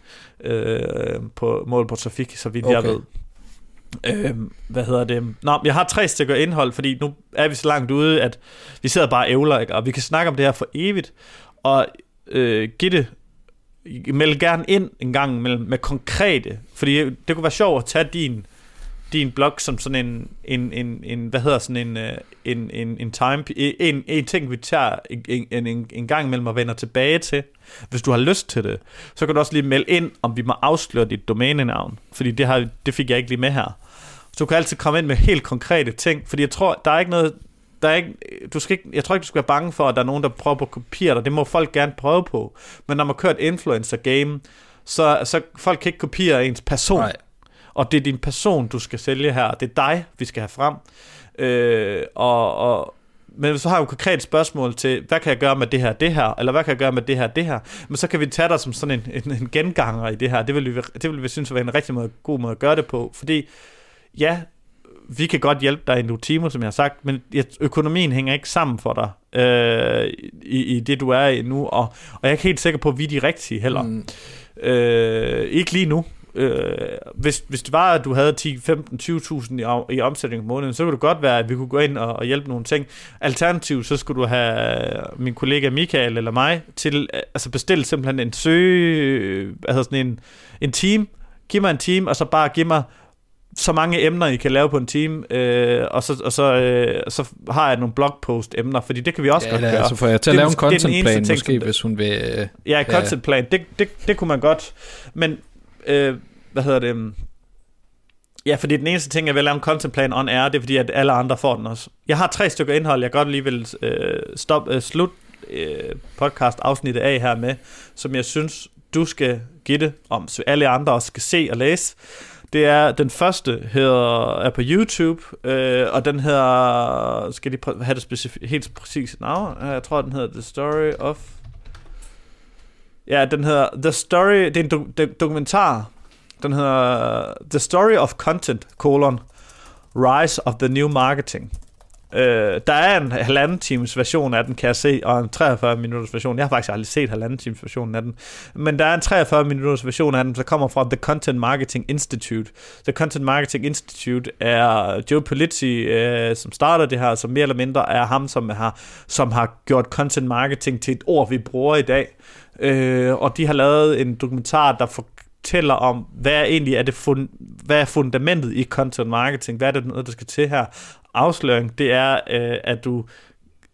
øh, på mål på trafik, så vidt okay. jeg ved. Øh, hvad hedder det? Nå, jeg har tre stykker indhold, fordi nu er vi så langt ude, at vi sidder bare og ævler, ikke? og vi kan snakke om det her for evigt, og øh, Gitte meld gerne ind en gang med, med konkrete, fordi det kunne være sjovt at tage din, din blog som sådan en, en, en, en hvad hedder sådan en, øh, en, en, en time, en, en ting, vi tager en, en, en, en gang imellem og vender tilbage til. Hvis du har lyst til det, så kan du også lige melde ind, om vi må afsløre dit domænenavn, fordi det, har, det fik jeg ikke lige med her. Så du kan altid komme ind med helt konkrete ting, fordi jeg tror, der er ikke noget, der er ikke, du skal ikke, jeg tror ikke, du skal være bange for, at der er nogen, der prøver på at kopiere dig. Det må folk gerne prøve på. Men når man kører et influencer-game, så, så folk kan ikke kopiere ens person. Nej. Og det er din person, du skal sælge her. Det er dig, vi skal have frem. Øh, og, og, men så har jeg jo konkret spørgsmål til, hvad kan jeg gøre med det her, det her, eller hvad kan jeg gøre med det her, det her, men så kan vi tage dig som sådan en, en, en genganger i det her. Det vil vi, det vil vi synes var en rigtig måde, god måde at gøre det på, fordi ja, vi kan godt hjælpe dig i timer, som jeg har sagt, men økonomien hænger ikke sammen for dig øh, i, i det, du er i nu, og, og jeg er ikke helt sikker på, at vi er de rigtige heller. Mm. Øh, ikke lige nu. Øh, hvis, hvis det var, at du havde 10, 15, 20.000 i, i omsætning om måneden, så kunne det godt være, at vi kunne gå ind og, og hjælpe nogle ting. Alternativt, så skulle du have min kollega Michael eller mig til altså bestille simpelthen en søge, altså sådan en, en team, giv mig en team, og så bare giv mig så mange emner, I kan lave på en time, øh, og, så, og så, øh, så har jeg nogle blogpost-emner, fordi det kan vi også ja, godt gøre. Altså får jeg til at lave en content plan, ting, måske, hvis hun vil... Øh, ja, en content plan, det, det, det kunne man godt, men øh, hvad hedder det... Ja, fordi den eneste ting, jeg vil lave en content plan on air, det er fordi, at alle andre får den også. Jeg har tre stykker indhold, jeg godt lige vil øh, stop, øh, slut øh, podcast afsnittet af her med, som jeg synes, du skal give det om, så alle andre også skal se og læse. Det er, den første hedder, er på YouTube, øh, og den hedder, skal de have det specif- helt præcist navn? Jeg tror, den hedder The Story of Ja, den hedder The Story, det er en do- dokumentar. Den hedder The Story of Content, colon, Rise of the New Marketing. Øh, der er en halvanden times version af den, kan jeg se, og en 43 minutters version. Jeg har faktisk aldrig set halvanden times version af den. Men der er en 43 minutters version af den, der kommer fra The Content Marketing Institute. The Content Marketing Institute er Joe Polizzi, øh, som starter det her, som mere eller mindre er ham, som har, som har gjort content marketing til et ord, vi bruger i dag. Øh, og de har lavet en dokumentar, der fortæller om, hvad er egentlig er det fund, hvad er fundamentet i content marketing, hvad er det noget, der skal til her, afsløring, det er, øh, at du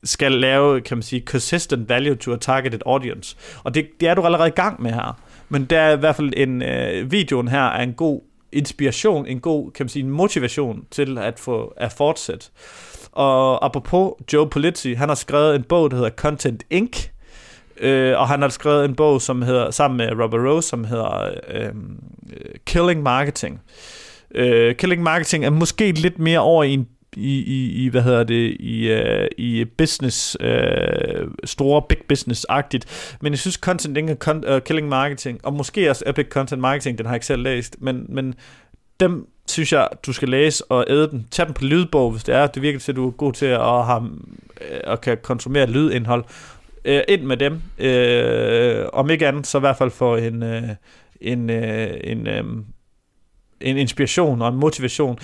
skal lave, kan man sige, consistent value to a targeted audience. Og det, det er du allerede i gang med her. Men der er i hvert fald en, øh, videoen her er en god inspiration, en god, kan man sige, motivation til at få at fortsætte. Og apropos Joe Polizzi, han har skrevet en bog, der hedder Content Inc., øh, og han har skrevet en bog, som hedder, sammen med Robert Rose, som hedder øh, øh Killing Marketing. Øh, Killing Marketing er måske lidt mere over i en i, i, i hvad hedder det, i, uh, i business, uh, store big business-agtigt. Men jeg synes, Content Inc. Con- uh, Killing Marketing, og måske også Epic Content Marketing, den har jeg ikke selv læst, men, men dem synes jeg, du skal læse og æde dem. Tag dem på lydbog, hvis det er. Det virker til, at du er god til at have, og kan konsumere lydindhold. Uh, ind med dem. Uh, om ikke andet, så i hvert fald for en, uh, en, en, en inspiration og en motivation.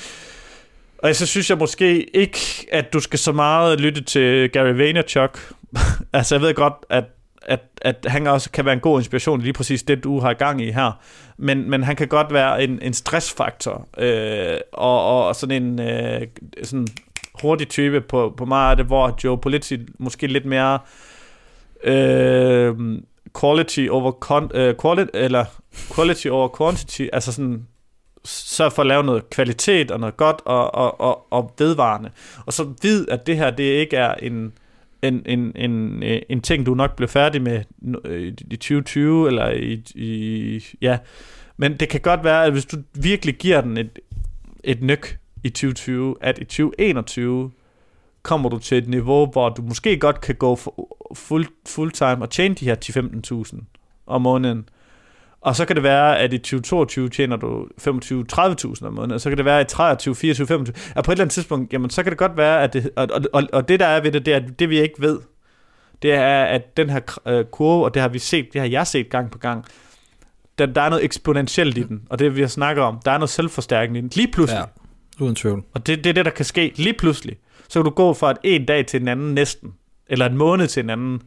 Og så synes jeg måske ikke, at du skal så meget lytte til Gary Vaynerchuk. (laughs) altså, jeg ved godt, at, at, at han også kan være en god inspiration lige præcis det, du har gang i her. Men, men han kan godt være en, en stressfaktor. Øh, og, og sådan en øh, sådan hurtig type på, på meget af det, hvor Joe Polizzi måske lidt mere... Øh, quality over con, øh, quality, eller quality over quantity, altså sådan sørg for at lave noget kvalitet og noget godt og, og, og, og vedvarende. Og så vid, at det her det ikke er en, en, en, en, en ting, du nok bliver færdig med øh, i 2020, eller i, i, ja. Men det kan godt være, at hvis du virkelig giver den et, et nyk i 2020, at i 2021 kommer du til et niveau, hvor du måske godt kan gå full, full time og tjene de her 10-15.000 om måneden, og så kan det være, at i 2022 tjener du 25-30.000 om måneden, og så kan det være, at i 23, 24, 25, at på et eller andet tidspunkt, jamen så kan det godt være, at det, og, og, og det der er ved det, det er, det vi ikke ved, det er, at den her øh, kurve, og det har vi set, det har jeg set gang på gang, der, der er noget eksponentielt i den, og det vi har snakket om, der er noget selvforstærkende i den, lige pludselig. Ja, uden tvivl. Og det, det er det, der kan ske lige pludselig. Så kan du gå fra et en dag til en anden næsten, eller en måned til en anden,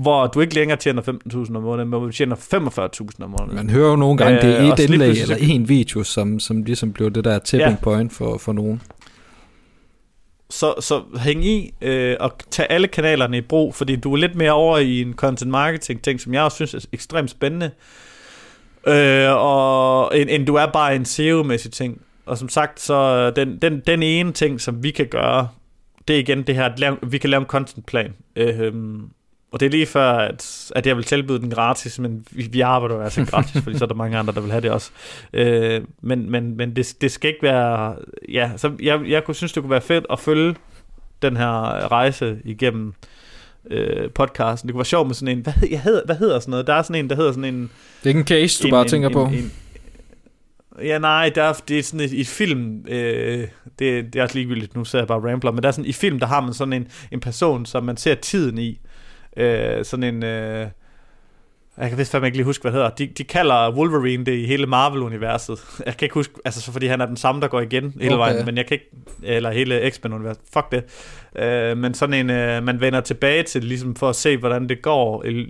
hvor du ikke længere tjener 15.000 om måneden, men du tjener 45.000 om måneden. Man hører jo nogle gange, det er øh, et indlæg eller en video, som, som ligesom blev det der tipping ja. point for, for nogen. Så, så hæng i øh, og tag alle kanalerne i brug, fordi du er lidt mere over i en content marketing ting, som jeg også synes er ekstremt spændende, øh, og, end, end du er bare en SEO-mæssig ting. Og som sagt, så den, den, den ene ting, som vi kan gøre, det er igen det her, at lave, vi kan lave en contentplan. Øh, og det er lige før, at, at jeg vil tilbyde den gratis, men vi, vi arbejder jo altså gratis, fordi så er der mange andre, der vil have det også. Øh, men men, men det, det skal ikke være... Ja, så jeg, jeg kunne synes, det kunne være fedt at følge den her rejse igennem øh, podcasten. Det kunne være sjovt med sådan en... Hvad, jeg hedder, hvad hedder sådan noget? Der er sådan en, der hedder sådan en... Det er ikke en case, du en, bare en, tænker en, på? En, en, Ja, nej, der er, det er sådan et, et film, øh, det, det er også ligegyldigt, nu ser jeg bare rambler, men der er sådan, i film, der har man sådan en, en person, som man ser tiden i, øh, sådan en... Øh, jeg kan vist fandme ikke lige huske, hvad det hedder. De, de kalder Wolverine det i hele Marvel-universet. (laughs) Jeg kan ikke huske, altså så fordi han er den samme, der går igen hele okay. vejen, men jeg kan ikke, eller hele X-Men-universet. Fuck det. Øh, men sådan en, øh, man vender tilbage til, ligesom for at se, hvordan det går. Øh,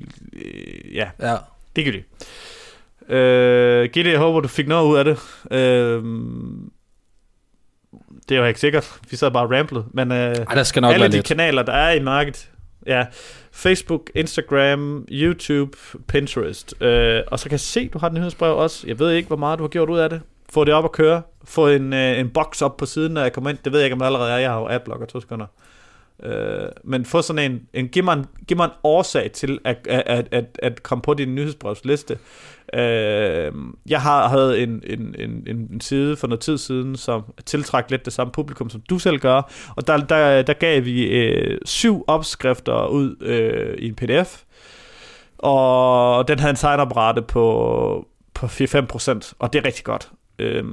ja, ja. det kan det. Øh, Gitte, jeg håber, du fik noget ud af det. Øh, det er jo ikke sikkert. Vi sad bare og ramblede. Men øh, Ej, der skal nok alle de lidt. kanaler, der er i markedet, Ja, Facebook, Instagram, YouTube, Pinterest. Øh, og så kan jeg se, du har et nyhedsbrev også. Jeg ved ikke, hvor meget du har gjort ud af det. Få det op at køre. Få en, øh, en boks op på siden, når jeg kommer ind. Det ved jeg ikke, om det allerede er. Jeg har jo adblocker to sekunder. Øh, men få sådan en, en giv, mig en, giv mig en årsag til at, at, at, at komme på din nyhedsbrevsliste. Øh, jeg har havde en, en, en, en side for noget tid siden, som tiltræk lidt det samme publikum, som du selv gør, og der, der, der gav vi øh, syv opskrifter ud øh, i en pdf, Og den havde en sign-up-rate på, på 4-5%, og det er rigtig godt. Øh,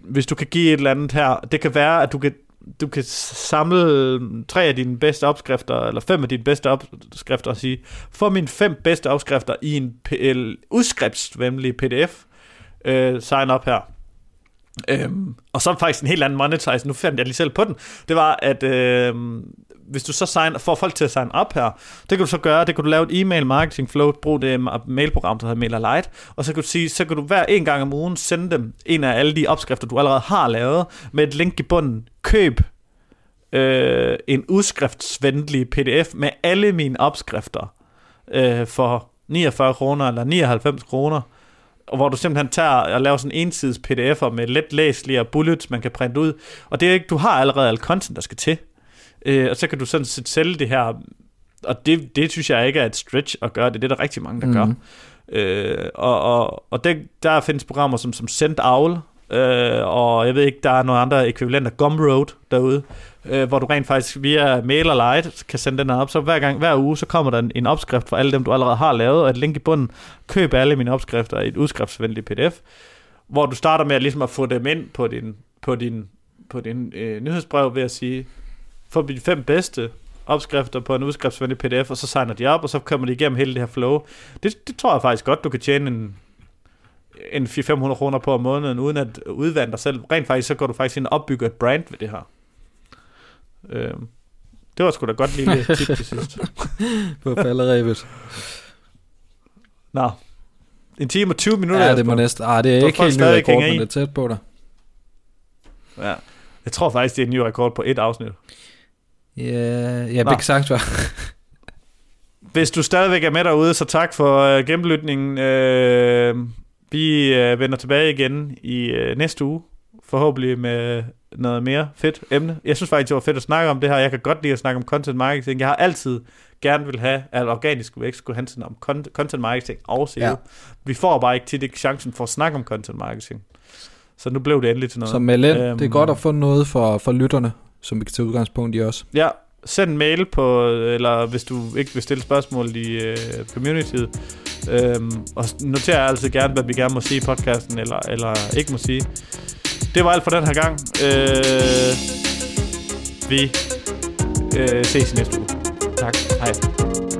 hvis du kan give et eller andet her, det kan være, at du kan, du kan samle øh, tre af dine bedste opskrifter, eller fem af dine bedste opskrifter, og sige, få mine fem bedste opskrifter i en udskriftsvenlig pdf, øh, sign up her. Øhm, og så faktisk en helt anden monetize, nu fandt jeg lige selv på den, det var, at øh, hvis du så sign, får folk til at sign up her, det kan du så gøre, det kan du lave et e-mail marketing flow, brug det mailprogram, der hedder MailerLite, og så kan du sige, så kan du hver en gang om ugen sende dem en af alle de opskrifter, du allerede har lavet, med et link i bunden, køb øh, en udskriftsvenlig pdf med alle mine opskrifter øh, for 49 kroner eller 99 kroner, og hvor du simpelthen tager og laver sådan ensides pdf'er med let læselige bullets, man kan printe ud. Og det er ikke, du har allerede alt content, der skal til. Øh, og så kan du sådan set sælge det her, og det, det synes jeg ikke er et stretch at gøre, det er det, der er rigtig mange, der mm. gør. Mhm. Øh, og og, og det, der findes programmer som, som Send Owl, øh, og jeg ved ikke, der er nogle andre ekvivalenter, Gumroad derude, øh, hvor du rent faktisk via MailerLite kan sende den op. Så hver gang, hver uge, så kommer der en, en opskrift for alle dem, du allerede har lavet, og et link i bunden. Køb alle mine opskrifter i et udskriftsvenligt pdf, hvor du starter med at, ligesom at få dem ind på din, på din, på din øh, nyhedsbrev ved at sige, få de fem bedste opskrifter på en udskriftsvenlig pdf, og så signer de op, og så kommer de igennem hele det her flow. Det, det tror jeg faktisk godt, du kan tjene en, en 400-500 kroner på om måneden, uden at udvande dig selv. Rent faktisk, så går du faktisk ind og opbygger et brand ved det her. Øh, det var sgu da godt lille tip til sidst. (laughs) på falderæbet. Nå, en time og 20 minutter. Ja, det må næsten. Ah, det er ikke helt ny rekord, men det er tæt på dig. Ja. Jeg tror faktisk, det er en ny rekord på et afsnit. Ja, ja begge sagt var. Hvis du stadigvæk er med derude, så tak for uh, gennemlytningen. Uh, vi uh, vender tilbage igen i uh, næste uge. Forhåbentlig med noget mere fedt emne. Jeg synes faktisk, det var fedt at snakke om det her. Jeg kan godt lide at snakke om content marketing. Jeg har altid gerne vil have, at organisk vækst skulle handle om content marketing og SEO. Ja. Vi får bare ikke tit ikke chancen for at snakke om content marketing. Så nu blev det endelig til noget. Så med øhm, det er godt at få noget for, for lytterne, som vi kan tage udgangspunkt i også. Ja, send en mail på, eller hvis du ikke vil stille spørgsmål i uh, communityet, øhm, og noter altid gerne, hvad vi gerne må sige i podcasten, eller, eller ikke må sige. Det var alt for den her gang. Øh, vi øh, ses i næste uge. Tak. Hej.